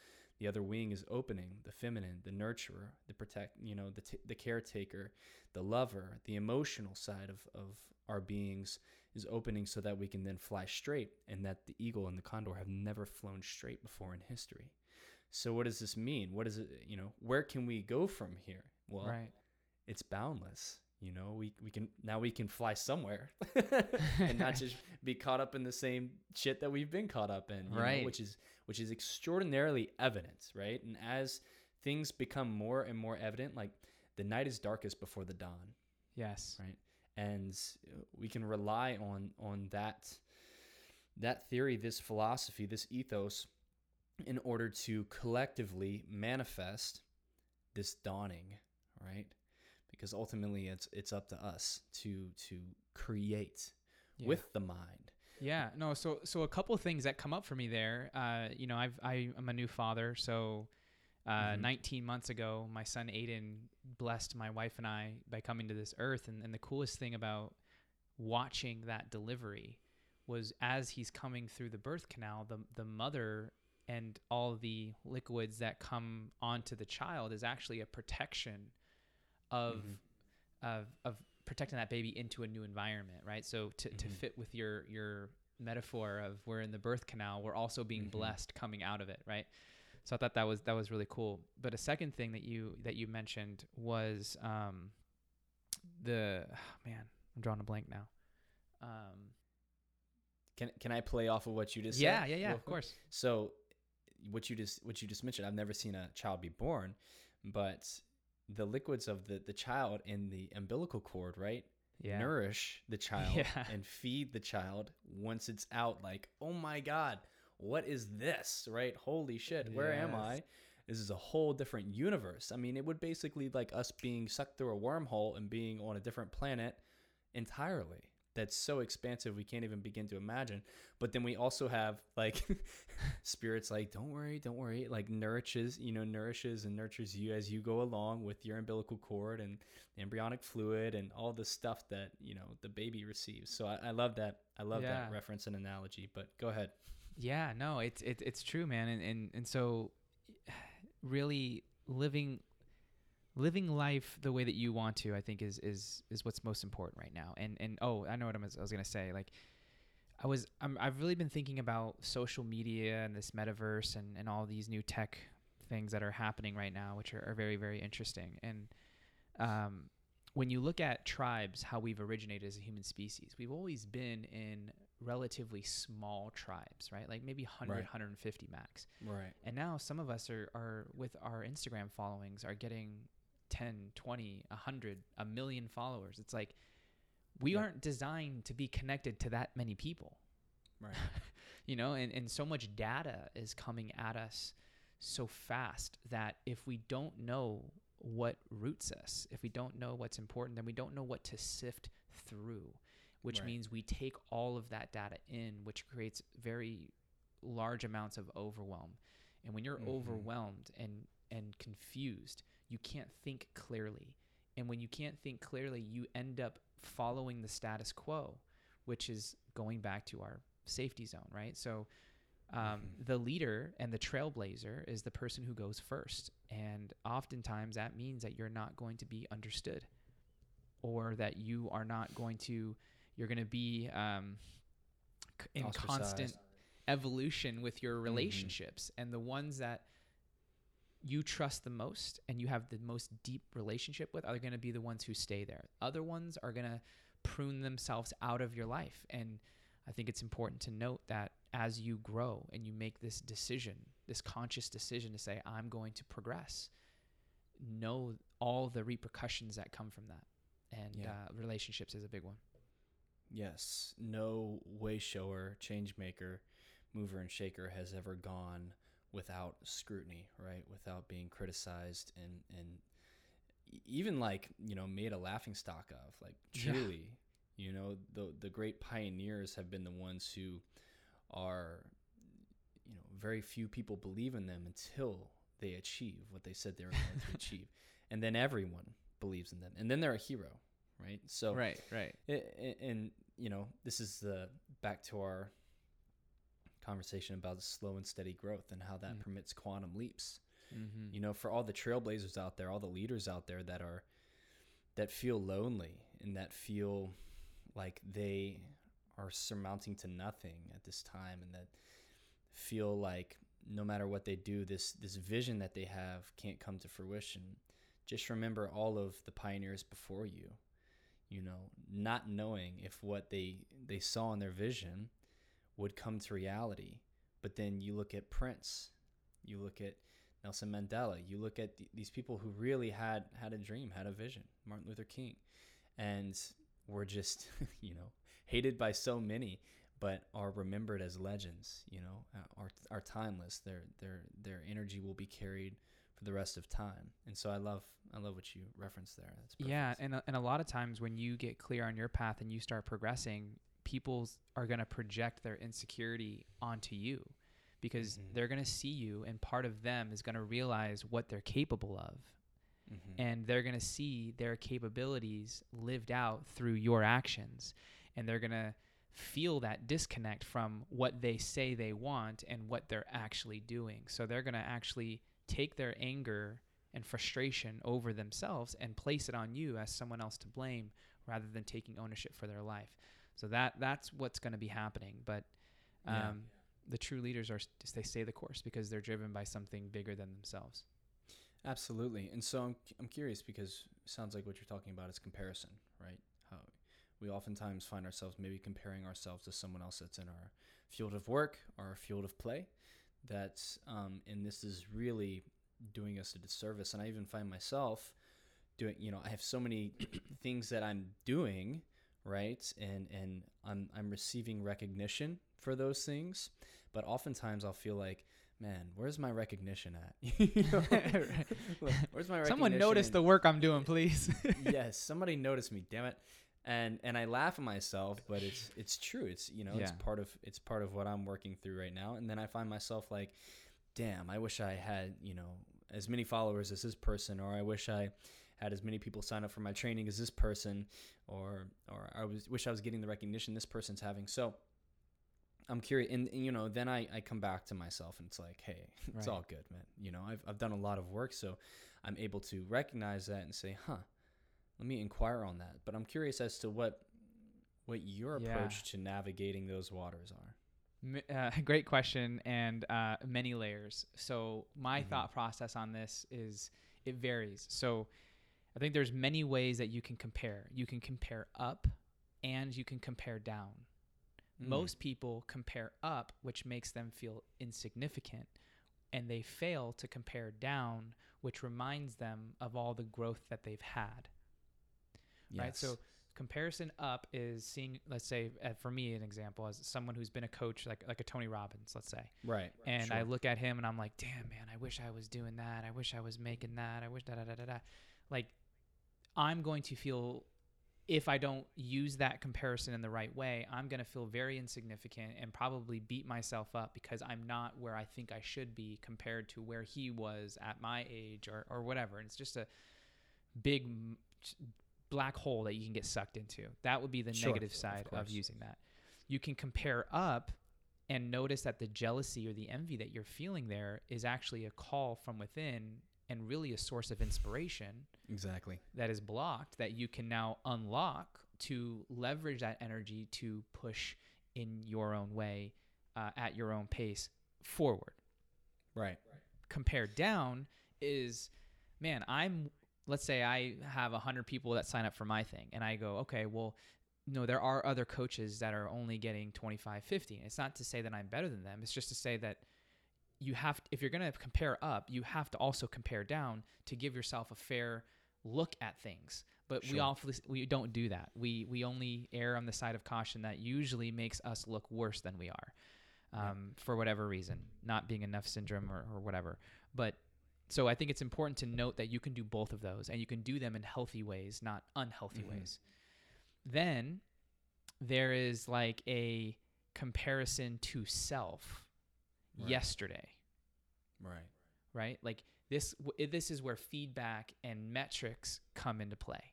the other wing is opening the feminine the nurturer the protect you know the, t- the caretaker the lover the emotional side of, of our beings is opening so that we can then fly straight and that the eagle and the condor have never flown straight before in history. So what does this mean? What is it you know where can we go from here? Well right. it's boundless you know we, we can now we can fly somewhere and not just be caught up in the same shit that we've been caught up in you know, Right. which is which is extraordinarily evident right and as things become more and more evident like the night is darkest before the dawn Yes. right and we can rely on on that that theory this philosophy this ethos in order to collectively manifest this dawning right because ultimately it's it's up to us to to create Yeah. with the mind Yeah, no. So, so a couple of things that come up for me there. Uh, you know, I've I, I'm a new father, so uh, Mhm. 19 months ago, my son Aiden blessed my wife and I by coming to this earth. And, and the coolest thing about watching that delivery was as he's coming through the birth canal, the the mother and all the liquids that come onto the child is actually a protection of Mhm. of of protecting that baby into a new environment, right? So to, to Mhm. fit with your your metaphor of we're in the birth canal, we're also being Mhm. blessed coming out of it, right? So I thought that was that was really cool. But a second thing that you that you mentioned was um, the man, I'm drawing a blank now. Um, can can i play off of what you just yeah, said yeah, yeah, real of course. So, what you just what you just mentioned, I've never seen a child be born, but the liquids of the the child in the umbilical cord, right, Yeah. nourish the child Yeah. and feed the child once it's out. Like, oh my god, what is this? Right? Holy shit, where am I? This is a whole different universe. I mean, it would basically like us being sucked through a wormhole and being on a different planet entirely. That's so expansive we can't even begin to imagine. But then we also have like spirits like don't worry, don't worry, like nourishes, you know, nourishes and nurtures you as you go along with your umbilical cord and embryonic fluid and all the stuff that, you know, the baby receives. So I, I love that. I love Yeah. that reference and analogy. But go ahead. Yeah, no, it's it's it's true, man, and and and so really living living life the way that you want to, I think is is is what's most important right now. And and oh, I know what I was, I was gonna say. Like, I was I'm, I've really been thinking about social media and this metaverse and and all these new tech things that are happening right now, which are, are very very interesting. And um, when you look at tribes, how we've originated as a human species, we've always been in relatively small tribes, right? Like maybe 100, Right. 150 max. Right. And now some of us are, are with our Instagram followings are getting 10, 20, 100, a million followers. It's like we aren't designed to be connected to that many people Right. you know and, and so much data is coming at us so fast that if we don't know what roots us if we don't know what's important then we don't know what to sift through which Right. means we take all of that data in which creates very large amounts of overwhelm and when you're Mhm. overwhelmed and and confused you can't think clearly and when you can't think clearly you end up following the status quo which is going back to our safety zone, right? So um, Mhm. the leader and the trailblazer is the person who goes first. And oftentimes that means that you're not going to be understood or that you are not going to, you're going to be um, in constant evolution with your relationships. And the ones that you trust the most and you have the most deep relationship with are going to be the ones who stay there. Other ones are going to prune themselves out of your life. And I think it's important to note that as you grow and you make this decision, this conscious decision to say, I'm going to progress, know all the repercussions that come from that. And Yeah. uh, relationships is a big one. Yes, no way shower, change maker, mover and shaker has ever gone without scrutiny, right? Without being criticized and and even like you know made a laughing stock of. Like Yeah. truly, you know the the great pioneers have been the ones who are, you know, very few people believe in them until they achieve what they said they were going to achieve, and then everyone believes in them, and then they're a hero, right? So right, right. And you know this is the back to our conversation about slow and steady growth and how that Mm. permits quantum leaps Mm-hmm. you know for all the trailblazers out there all the leaders out there that are that feel lonely and that feel like they are surmounting to nothing at this time and that feel like no matter what they do this this vision that they have can't come to fruition just remember all of the pioneers before you you know not knowing if what they they saw in their vision would come to reality but then you look at prince you look at Nelson Mandela. You look at th- these people who really had had a dream, had a vision. Martin Luther King, and were just you know hated by so many, but are remembered as legends. You know, uh, are are timeless. Their their their energy will be carried for the rest of time. And so I love I love what you referenced there. Yeah, and a, and a lot of times when you get clear on your path and you start progressing, people are going to project their insecurity onto you because Mhm. they're going to see you and part of them is going to realize what they're capable of Mhm. and they're going to see their capabilities lived out through your actions and they're going to feel that disconnect from what they say they want and what they're actually doing so they're going to actually take their anger and frustration over themselves and place it on you as someone else to blame rather than taking ownership for their life so that that's what's going to be happening but um, Yeah. the true leaders are they stay the course because they're driven by something bigger than themselves Absolutely. And so I'm, I'm curious because it sounds like what you're talking about is comparison, right? How we oftentimes find ourselves maybe comparing ourselves to someone else that's in our field of work or our field of play. That's, um, and this is really doing us a disservice. And I even find myself doing, you know, I have so many things that I'm doing, right? And, and I'm, I'm receiving recognition for those things. But oftentimes I'll feel like, man, where's my recognition at? Where's my Someone notice the work I'm doing, please. yes, somebody noticed me. Damn it. and and I laugh at myself, but it's it's true. It's you know it's part of it's part of what I'm working through right now. And then I find myself like, damn, I wish I had you know as many followers as this person, or I wish I had as many people sign up for my training as this person, or or I was wish I was getting the recognition this person's having. So. I'm curious, and, and, you know, then I, I come back to myself, and it's like, hey, it's Right. all good, man. You know, I've I've done a lot of work, so I'm able to recognize that and say, huh, let me inquire on that. But I'm curious as to what what your Yeah. approach to navigating those waters are. Uh, great question and uh, many layers. So my Mhm. thought process on this is it varies. So I think there's many ways that you can compare. You can compare up, and you can compare down. Mm. Most people compare up, which makes them feel insignificant, and they fail to compare down, which reminds them of all the growth that they've had. right? So comparison up is seeing, let's say, uh, for me, an example as someone who's been a coach, like like a Tony Robbins, let's say, right, and I look at him and I'm like, damn man, I wish I was doing that. I wish I was making that. I wish da da da da da. Like, I'm going to feel. If I don't use that comparison in the right way, I'm going to feel very insignificant and probably beat myself up because I'm not where I think I should be compared to where he was at my age or, or whatever. And it's just a big black hole that you can get sucked into. That would be the Sure, negative side of, course. using that. You can compare up and notice that the jealousy or the envy that you're feeling there is actually a call from within and really a source of inspiration exactly. that is blocked that you can now unlock to leverage that energy to push in your own way uh, at your own pace forward Right. compared down is man i'm let's say i have 100 people that sign up for my thing and i go okay well no there are other coaches that are only getting 25 50 it's not to say that i'm better than them it's just to say that you have if you're going to compare up you have to also compare down to give yourself a fair look at things but we Sure. awfully we don't do that we we only err on the side of caution that usually makes us look worse than we are um, for whatever reason, not being enough syndrome or, or whatever. But so I think it's important to note that you can do both of those and you can do them in healthy ways, not unhealthy Mhm. ways. Then there is like a comparison to self Right. yesterday, Right. right? Like this w- this is where feedback and metrics come into play.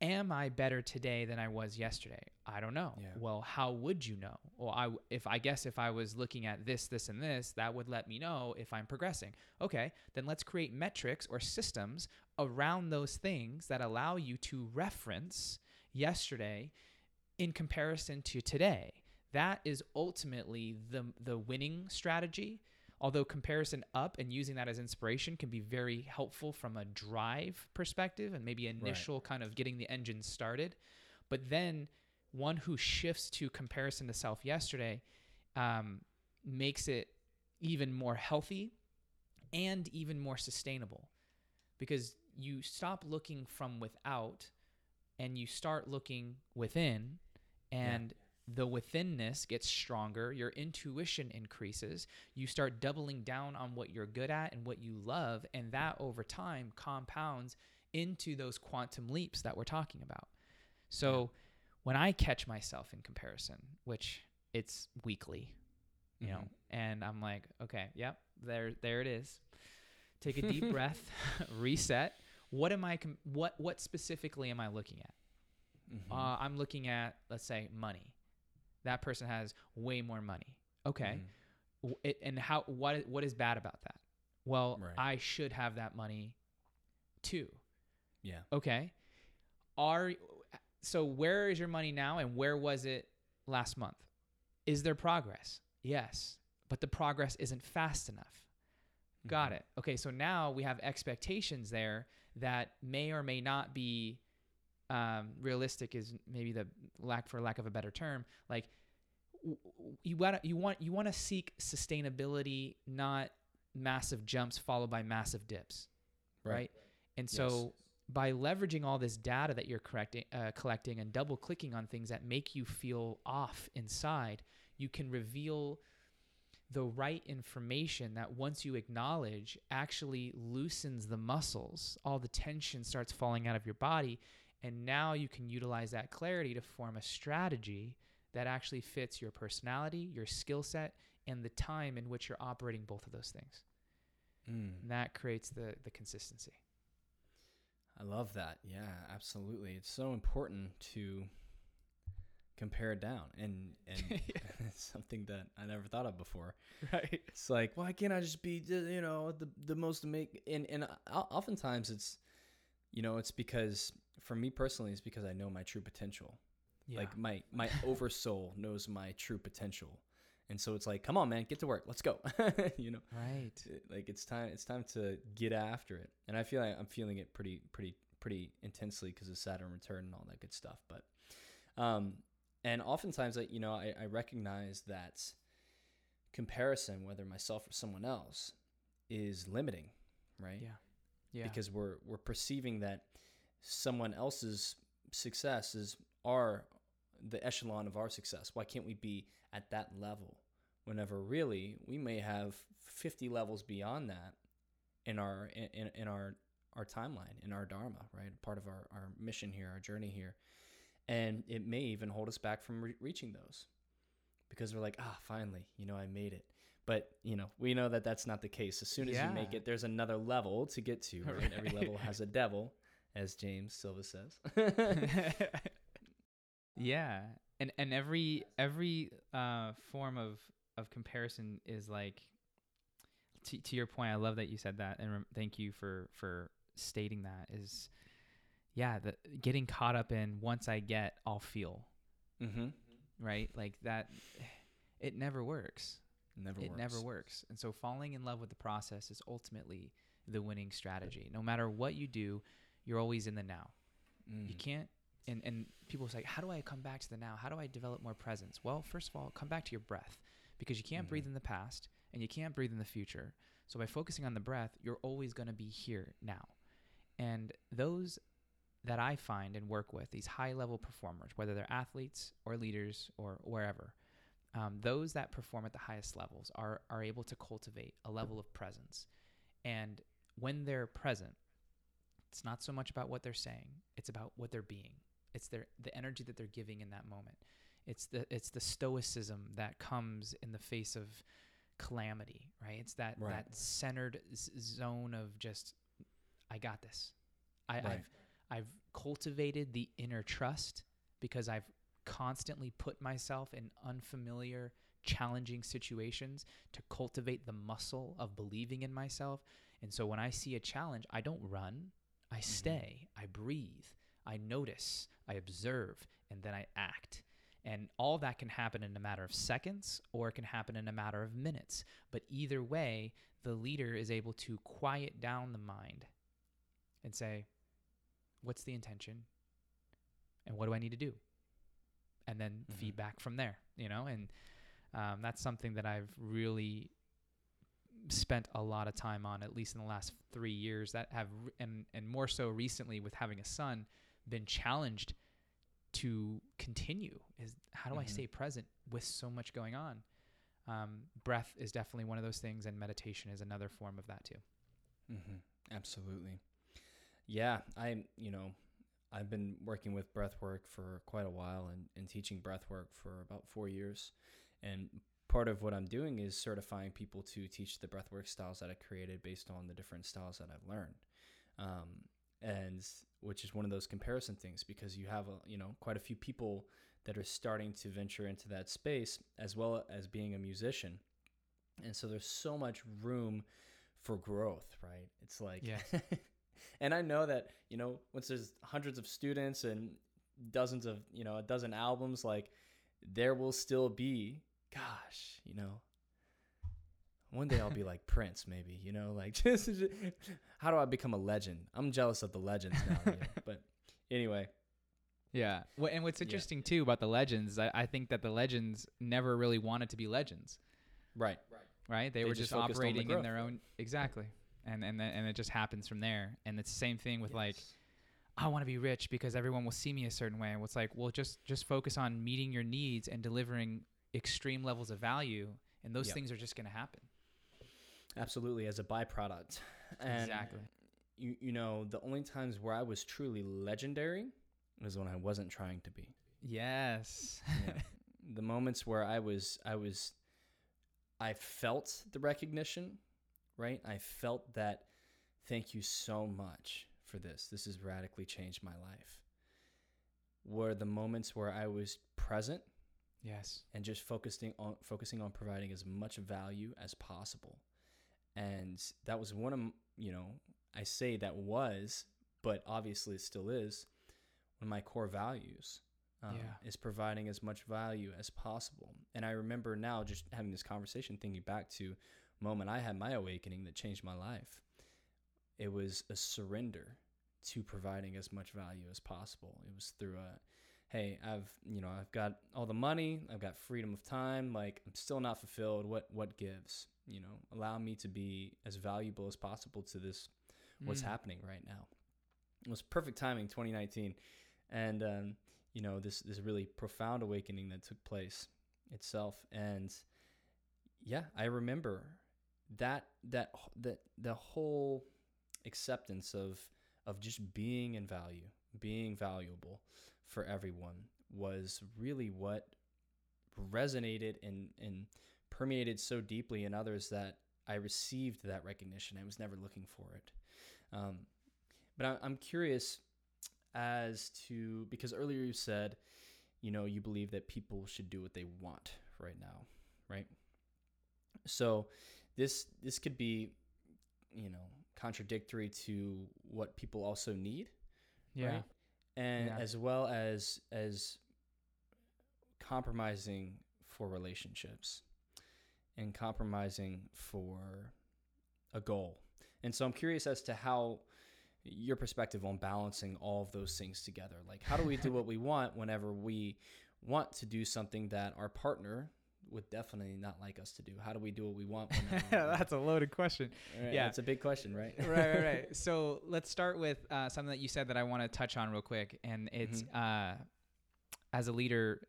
Am I better today than I was yesterday? I don't know. Yeah. Well, how would you know? Well, I if I guess if I was looking at this, this, and this, that would let me know if I'm progressing. Okay, then let's create metrics or systems around those things that allow you to reference yesterday in comparison to today. That is ultimately the the winning strategy. Although comparison up and using that as inspiration can be very helpful from a drive perspective and maybe initial kind of getting the engine started, but then one who shifts to comparison to self yesterday um, makes it even more healthy and even more sustainable. Because you stop looking from without and you start looking within and the withinness gets stronger your intuition increases you start doubling down on what you're good at and what you love and that over time compounds into those quantum leaps that we're talking about. So when i catch myself in comparison which it's weekly you know Mhm. and i'm like okay yep there there it is. Take a deep breath reset. What am i com- what what specifically am i looking at? Mhm. uh, i'm looking at let's say money that person has way more money. Okay. Mhm. It, and how what what is bad about that? Well Right. i should have that money too. Yeah. okay. Are so where is your money now and where was it last month? Is there progress? Yes but the progress isn't fast enough. Got Mhm. it. Okay so now we have expectations there that may or may not be um, realistic is maybe the lack for lack of a better term like you want you want you want to seek sustainability not massive jumps followed by massive dips right, Right. and Yes. so by leveraging all this data that you're correcting, uh, collecting and double clicking on things that make you feel off inside, you can reveal the right information that once you acknowledge actually loosens the muscles. All the tension starts falling out of your body And now you can utilize that clarity to form a strategy that actually fits your personality, your skill set, and the time in which you're operating both of those things. Mm. And that creates the the consistency. I love that. Yeah, absolutely. It's so important to compare it down, and and it's something that I never thought of before. Right. It's like, why can't I just be, you know, the the most make? And and oftentimes it's, you know, it's because for me personally, it's because I know my true potential. Yeah. Like my my oversoul knows my true potential, and so it's like, come on, man, get to work, let's go. you know, right. like it's time it's time to get after it and i feel like i'm feeling it pretty pretty pretty intensely because of saturn return and all that good stuff but um and oftentimes I, you know I, I recognize that comparison whether myself or someone else is limiting right Yeah. Yeah. because we're we're perceiving that someone else's success is our the echelon of our success. Why can't we be at that level? Whenever really we may have 50 levels beyond that in our in, in our our timeline, in our dharma, right? Part of our, our mission here, our journey here. And it may even hold us back from re- reaching those because we're like, ah, finally, you know, I made it. But, you know, we know that that's not the case. As soon as you make it, there's another level to get to, right? Every level has a devil, as James Silvas says. yeah and and every every uh form of of comparison is like to, to your point i love that you said that and rem- thank you for for stating that is yeah the getting caught up in once i get i'll feel mm-hmm. right like that it never works Never it works. never works and so falling in love with the process is ultimately the winning strategy no matter what you do you're always in the now. You Mm. can't and and people say how do i come back to the now? How do i develop more presence? Well first of all come back to your breath because you can't breathe in the past and you can't breathe in the future. So by focusing on the breath you're always going to be here now. And those that i find and work with these high level performers whether they're athletes or leaders or wherever um, those that perform at the highest levels are are able to cultivate a level of presence. And when they're present it's not so much about what they're saying it's about what they're being. It's their the energy that they're giving in that moment. It's the it's the stoicism that comes in the face of calamity right? It's that Right. that centered z- zone of just i got this. I, Right. i've i've cultivated the inner trust because i've constantly put myself in unfamiliar challenging situations to cultivate the muscle of believing in myself. And so when i see a challenge i don't run I stay, I breathe, I notice, I observe, and then I act. And all that can happen in a matter of seconds or it can happen in a matter of minutes. But either way, the leader is able to quiet down the mind and say, What's the intention? And what do I need to do? And then Mhm. feedback from there, you know? And um, that's something that I've really spent a lot of time on at least in the last three years that have and and more so recently with having a son been challenged to continue is how do i Mhm. stay present with so much going on um, breath is definitely one of those things and meditation is another form of that too Mm-hmm. Absolutely. Yeah, I you know I've been working with breath work for quite a while and, and teaching breath work for about four years. And part of what I'm doing is certifying people to teach the breathwork styles that I created based on the different styles that I've learned. Um, and which is one of those comparison things because you have a, you know quite a few people that are starting to venture into that space as well as being a musician. And so there's so much room for growth, right? It's like Yeah. and I know that, you know, once there's hundreds of students and dozens of, you know, a dozen albums, like there will still be, gosh, you know, one day I'll be like Prince, maybe, you know, like just, how do I become a legend? I'm jealous of the legends now, you know? but anyway, yeah well, and what's Yeah. interesting too about the legends I, I think that the legends never really wanted to be legends right, right? They, They were just just, on the operating in their own exactly, and and then, and it just happens from there. And it's the same thing with like, I want to be rich because everyone will see me a certain way. Well, it's like, well, just just focus on meeting your needs and delivering extreme levels of value, and those Yep. things are just going to happen. absolutely as a byproduct. And exactly. you you know the only times where I was truly legendary was when I wasn't trying to be. Yes. Yeah. the moments where I was I was I felt the recognition, right? I felt that thank you so much for this. This has radically changed my life. Were the moments where I was present yes. and just focusing on focusing on providing as much value as possible. And that was one of you know, I say that was, but obviously it still is one of my core values. Um, Yeah. is providing as much value as possible. And I remember now just having this conversation, thinking back to moment I had my awakening that changed my life. It was a surrender to providing as much value as possible. It was through a hey, I've you know, I've got all the money, I've got freedom of time, like I'm still not fulfilled. What what gives? You know, allow me to be as valuable as possible to this what's Mm. happening right now. It was perfect timing 2019 and um, you know, this this really profound awakening that took place itself and yeah, I remember that that that the whole acceptance of of just being in value, being valuable for everyone was really what resonated and and permeated so deeply in others that I received that recognition. I was never looking for it. Um, but I, I'm curious as to because earlier you said, you know, you believe that people should do what they want right now, right? So this this could be, you know, contradictory to what people also need, Yeah. right? And Yeah. as well as as compromising for relationships and compromising for a goal. And so I'm curious as to how your perspective on balancing all of those things together. Like how do we do what we want whenever we want to do something that our partner would definitely not like us to do? How do we do what we want That's a loaded question. Right, yeah. It's a big question, right? right, right, right. So let's start with uh, something that you said that I want to touch on real quick, and it's uh, as a leader,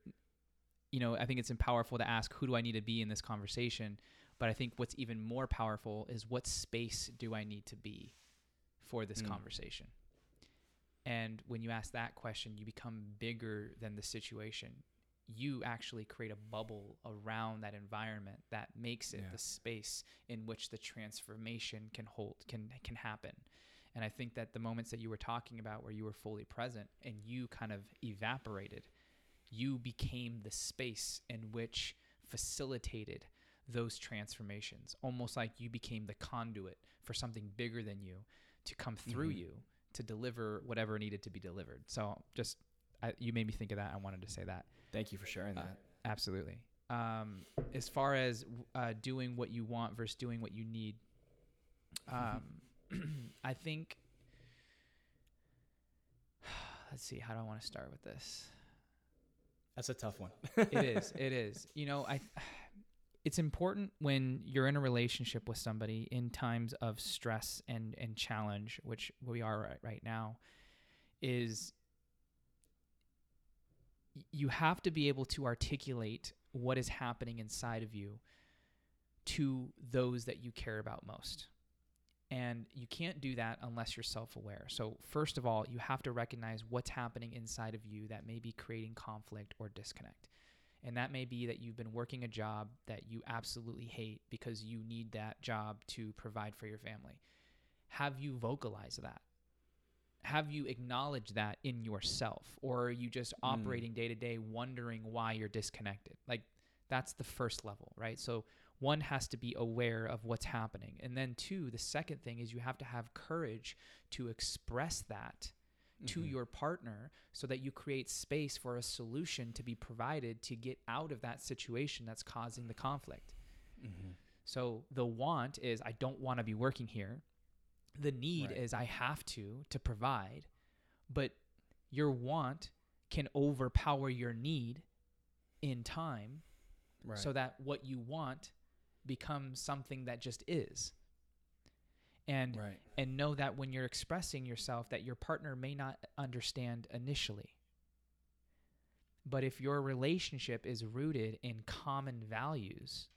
you know, I think it's powerful to ask who do I need to be in this conversation, but I think what's even more powerful is what space do I need to be for this Mm. conversation. And when you ask that question, you become bigger than the situation. You actually create a bubble around that environment that makes it Yeah. the space in which the transformation can hold can can happen. And I think that the moments that you were talking about where you were fully present and you kind of evaporated, you became the space in which facilitated those transformations, almost like you became the conduit for something bigger than you to come through Mhm. you to deliver whatever needed to be delivered. So just I, you made me think of that. I wanted to say that. Thank you for sharing Uh, that. Absolutely. Um, as far as uh, doing what you want versus doing what you need, um, I think. Let's see. How do I want to start with this? That's a tough one. it is. It is. You know, I. It's important when you're in a relationship with somebody in times of stress and and challenge, which we are right, right now, is you have to be able to articulate what is happening inside of you to those that you care about most. And you can't do that unless you're self aware. So, first of all, you have to recognize what's happening inside of you that may be creating conflict or disconnect. And that may be that you've been working a job that you absolutely hate because you need that job to provide for your family. Have you vocalized that? Have you acknowledged that in yourself? Or are you just operating day to day wondering why you're disconnected? Like, that's the first level, right? So, one has to be aware of what's happening. And then, two, the second thing is you have to have courage to express that to Mhm. your partner so that you create space for a solution to be provided to get out of that situation that's causing the conflict. Mhm. So the want is I don't want to be working here. The need Right. is I have to to provide. But your want can overpower your need in time Right. so that what you want becomes something that just is. And right. and know that when you're expressing yourself that your partner may not understand initially but if your relationship is rooted in common values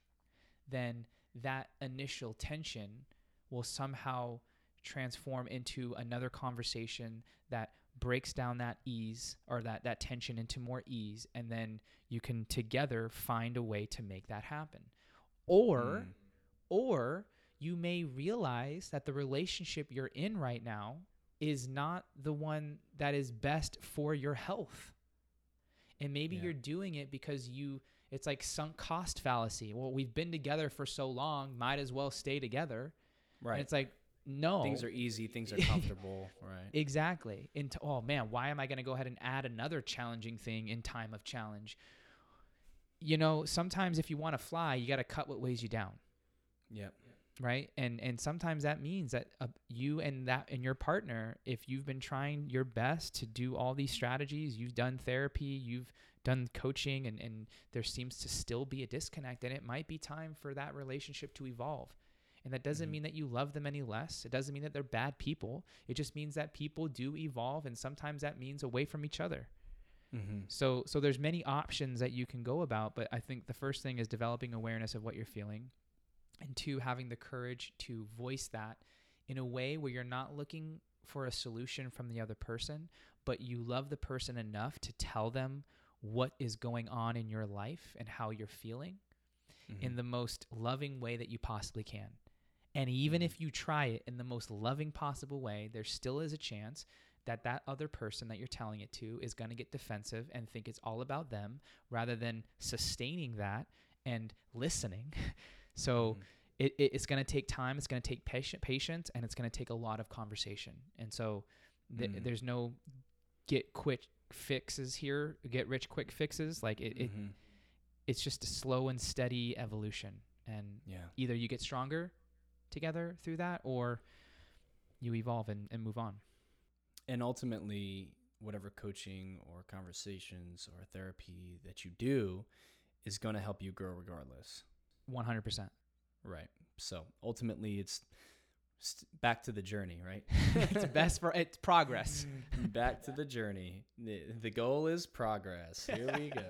then that initial tension will somehow transform into another conversation that breaks down that ease or that that tension into more ease and then you can together find a way to make that happen or Mm. or you may realize that the relationship you're in right now is not the one that is best for your health and maybe Yeah. you're doing it because you it's like sunk cost fallacy well we've been together for so long might as well stay together Right. and it's like no things are easy, things are comfortable, right? Exactly. Into oh man, why am I going to go ahead and add another challenging thing in time of challenge? You know, sometimes if you want to fly, you got to cut what weighs you down, Yep. right? And and sometimes that means that uh, you and that and your partner, if you've been trying your best to do all these strategies, you've done therapy, you've done coaching, and and there seems to still be a disconnect, and it might be time for that relationship to evolve. And that doesn't Mhm. mean that you love them any less. It doesn't mean that they're bad people. It just means that people do evolve and sometimes that means away from each other. Mm-hmm. So so there's many options that you can go about, but I think the first thing is developing awareness of what you're feeling. And two, having the courage to voice that in a way where you're not looking for a solution from the other person, but you love the person enough to tell them what is going on in your life and how you're feeling Mm-hmm. in the most loving way that you possibly can. And even if you try it in the most loving possible way, there still is a chance that that other person that you're telling it to is going to get defensive and think it's all about them rather than sustaining that and listening. so Mhm. it, it, it's going to take time, it's going to take patient, patience, and it's going to take a lot of conversation. And so th- Mm. there's no get quick fixes here, get rich quick fixes. Like it, it, Mhm. it's just a slow and steady evolution. And yeah. either you get stronger together through that or you evolve and, and move on. and ultimately whatever coaching or conversations or therapy that you do is going to help you grow regardless 100%. right so ultimately it's back to the journey right it's best for it's progress. back to the journey the, the goal is progress here we go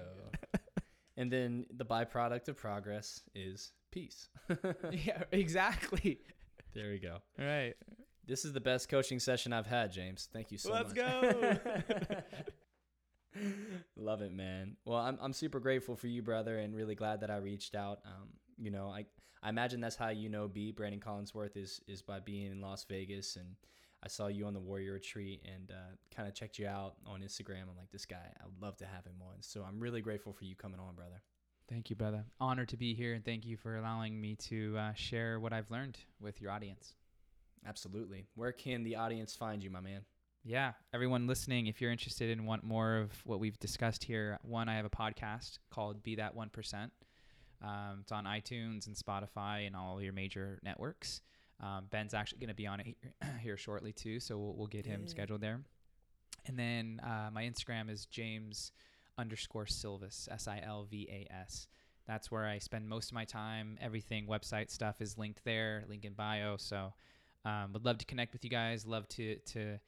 and then the byproduct of progress is peace yeah, exactly. there we go All right. this is the best coaching session i've had james thank you so much. Let's go. Love it, man. Well, I'm I'm super grateful for you, brother, and really glad that I reached out. Um, you know, I I imagine that's how you know B Brandon Collinsworth is is by being in Las Vegas, and I saw you on the Warrior Retreat and uh, kind of checked you out on Instagram. I'm like, this guy, I would love to have him on. So I'm really grateful for you coming on, brother. Thank you, brother. Honored to be here and thank you for allowing me to uh, share what I've learned with your audience. Absolutely. Where can the audience find you, my man? Yeah, everyone listening, if you're interested and want more of what we've discussed here, one, I have a podcast called Be That One Percent. Um, it's on iTunes and Spotify and all your major networks. Um, Ben's actually going to be on it here, here shortly too, so we'll, we'll get him Yeah. scheduled there. And then uh, my Instagram is James underscore Silvas S I L V A S. That's where I spend most of my time. Everything website stuff is linked there, link in bio. So um, would love to connect with you guys. Love to to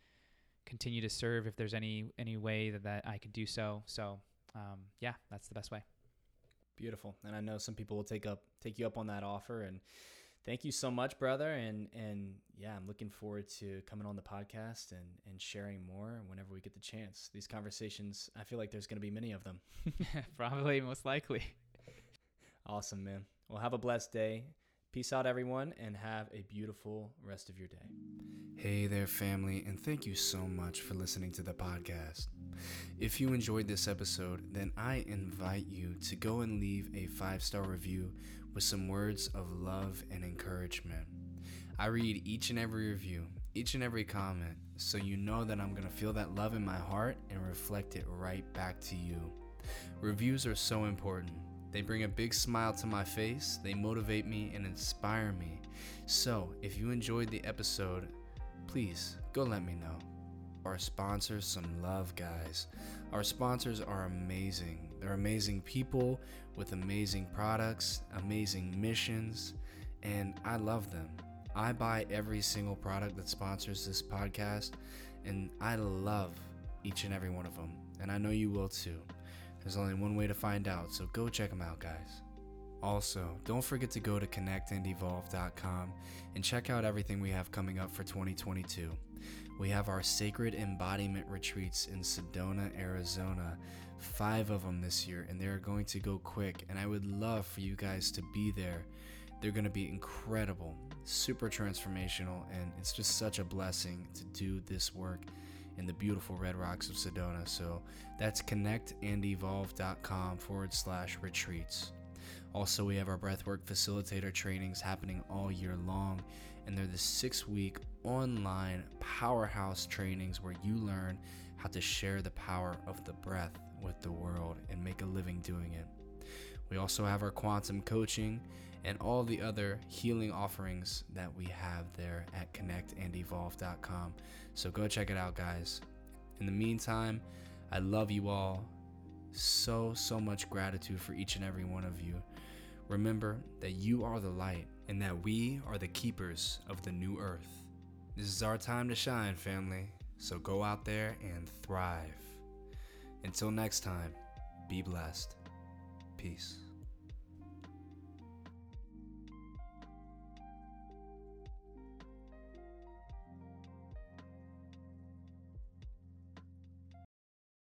continue to serve if there's any any way that, that I could do so. So um, yeah, that's the best way. Beautiful. And I know some people will take up take you up on that offer and thank you so much, brother. And and yeah, I'm looking forward to coming on the podcast and and sharing more whenever we get the chance. These conversations, I feel like there's going to be many of them. Probably most likely. Awesome, man. Well, have a blessed day. Peace out, everyone, and have a beautiful rest of your day. Hey there, family, and thank you so much for listening to the podcast. If you enjoyed this episode, then I invite you to go and leave a five star review with some words of love and encouragement. I read each and every review, each and every comment, so you know that I'm going to feel that love in my heart and reflect it right back to you. Reviews are so important. They bring a big smile to my face, they motivate me and inspire me. So, if you enjoyed the episode, please go let me know. Our sponsors, some love, guys. Our sponsors are amazing. They're amazing people with amazing products, amazing missions, and I love them. I buy every single product that sponsors this podcast, and I love each and every one of them. And I know you will too. There's only one way to find out, so go check them out, guys. Also, don't forget to go to connectandevolve.com and check out everything we have coming up for 2022. We have our sacred embodiment retreats in Sedona, Arizona, five of them this year, and they're going to go quick. And I would love for you guys to be there. They're going to be incredible, super transformational, and it's just such a blessing to do this work in the beautiful Red Rocks of Sedona. So that's connectandevolve.com forward slash retreats. Also, we have our breathwork facilitator trainings happening all year long, and they're the six week online powerhouse trainings where you learn how to share the power of the breath with the world and make a living doing it. We also have our quantum coaching and all the other healing offerings that we have there at connectandevolve.com. So go check it out, guys. In the meantime, I love you all. So, so much gratitude for each and every one of you. Remember that you are the light and that we are the keepers of the new earth. This is our time to shine, family. So go out there and thrive. Until next time, be blessed. Peace.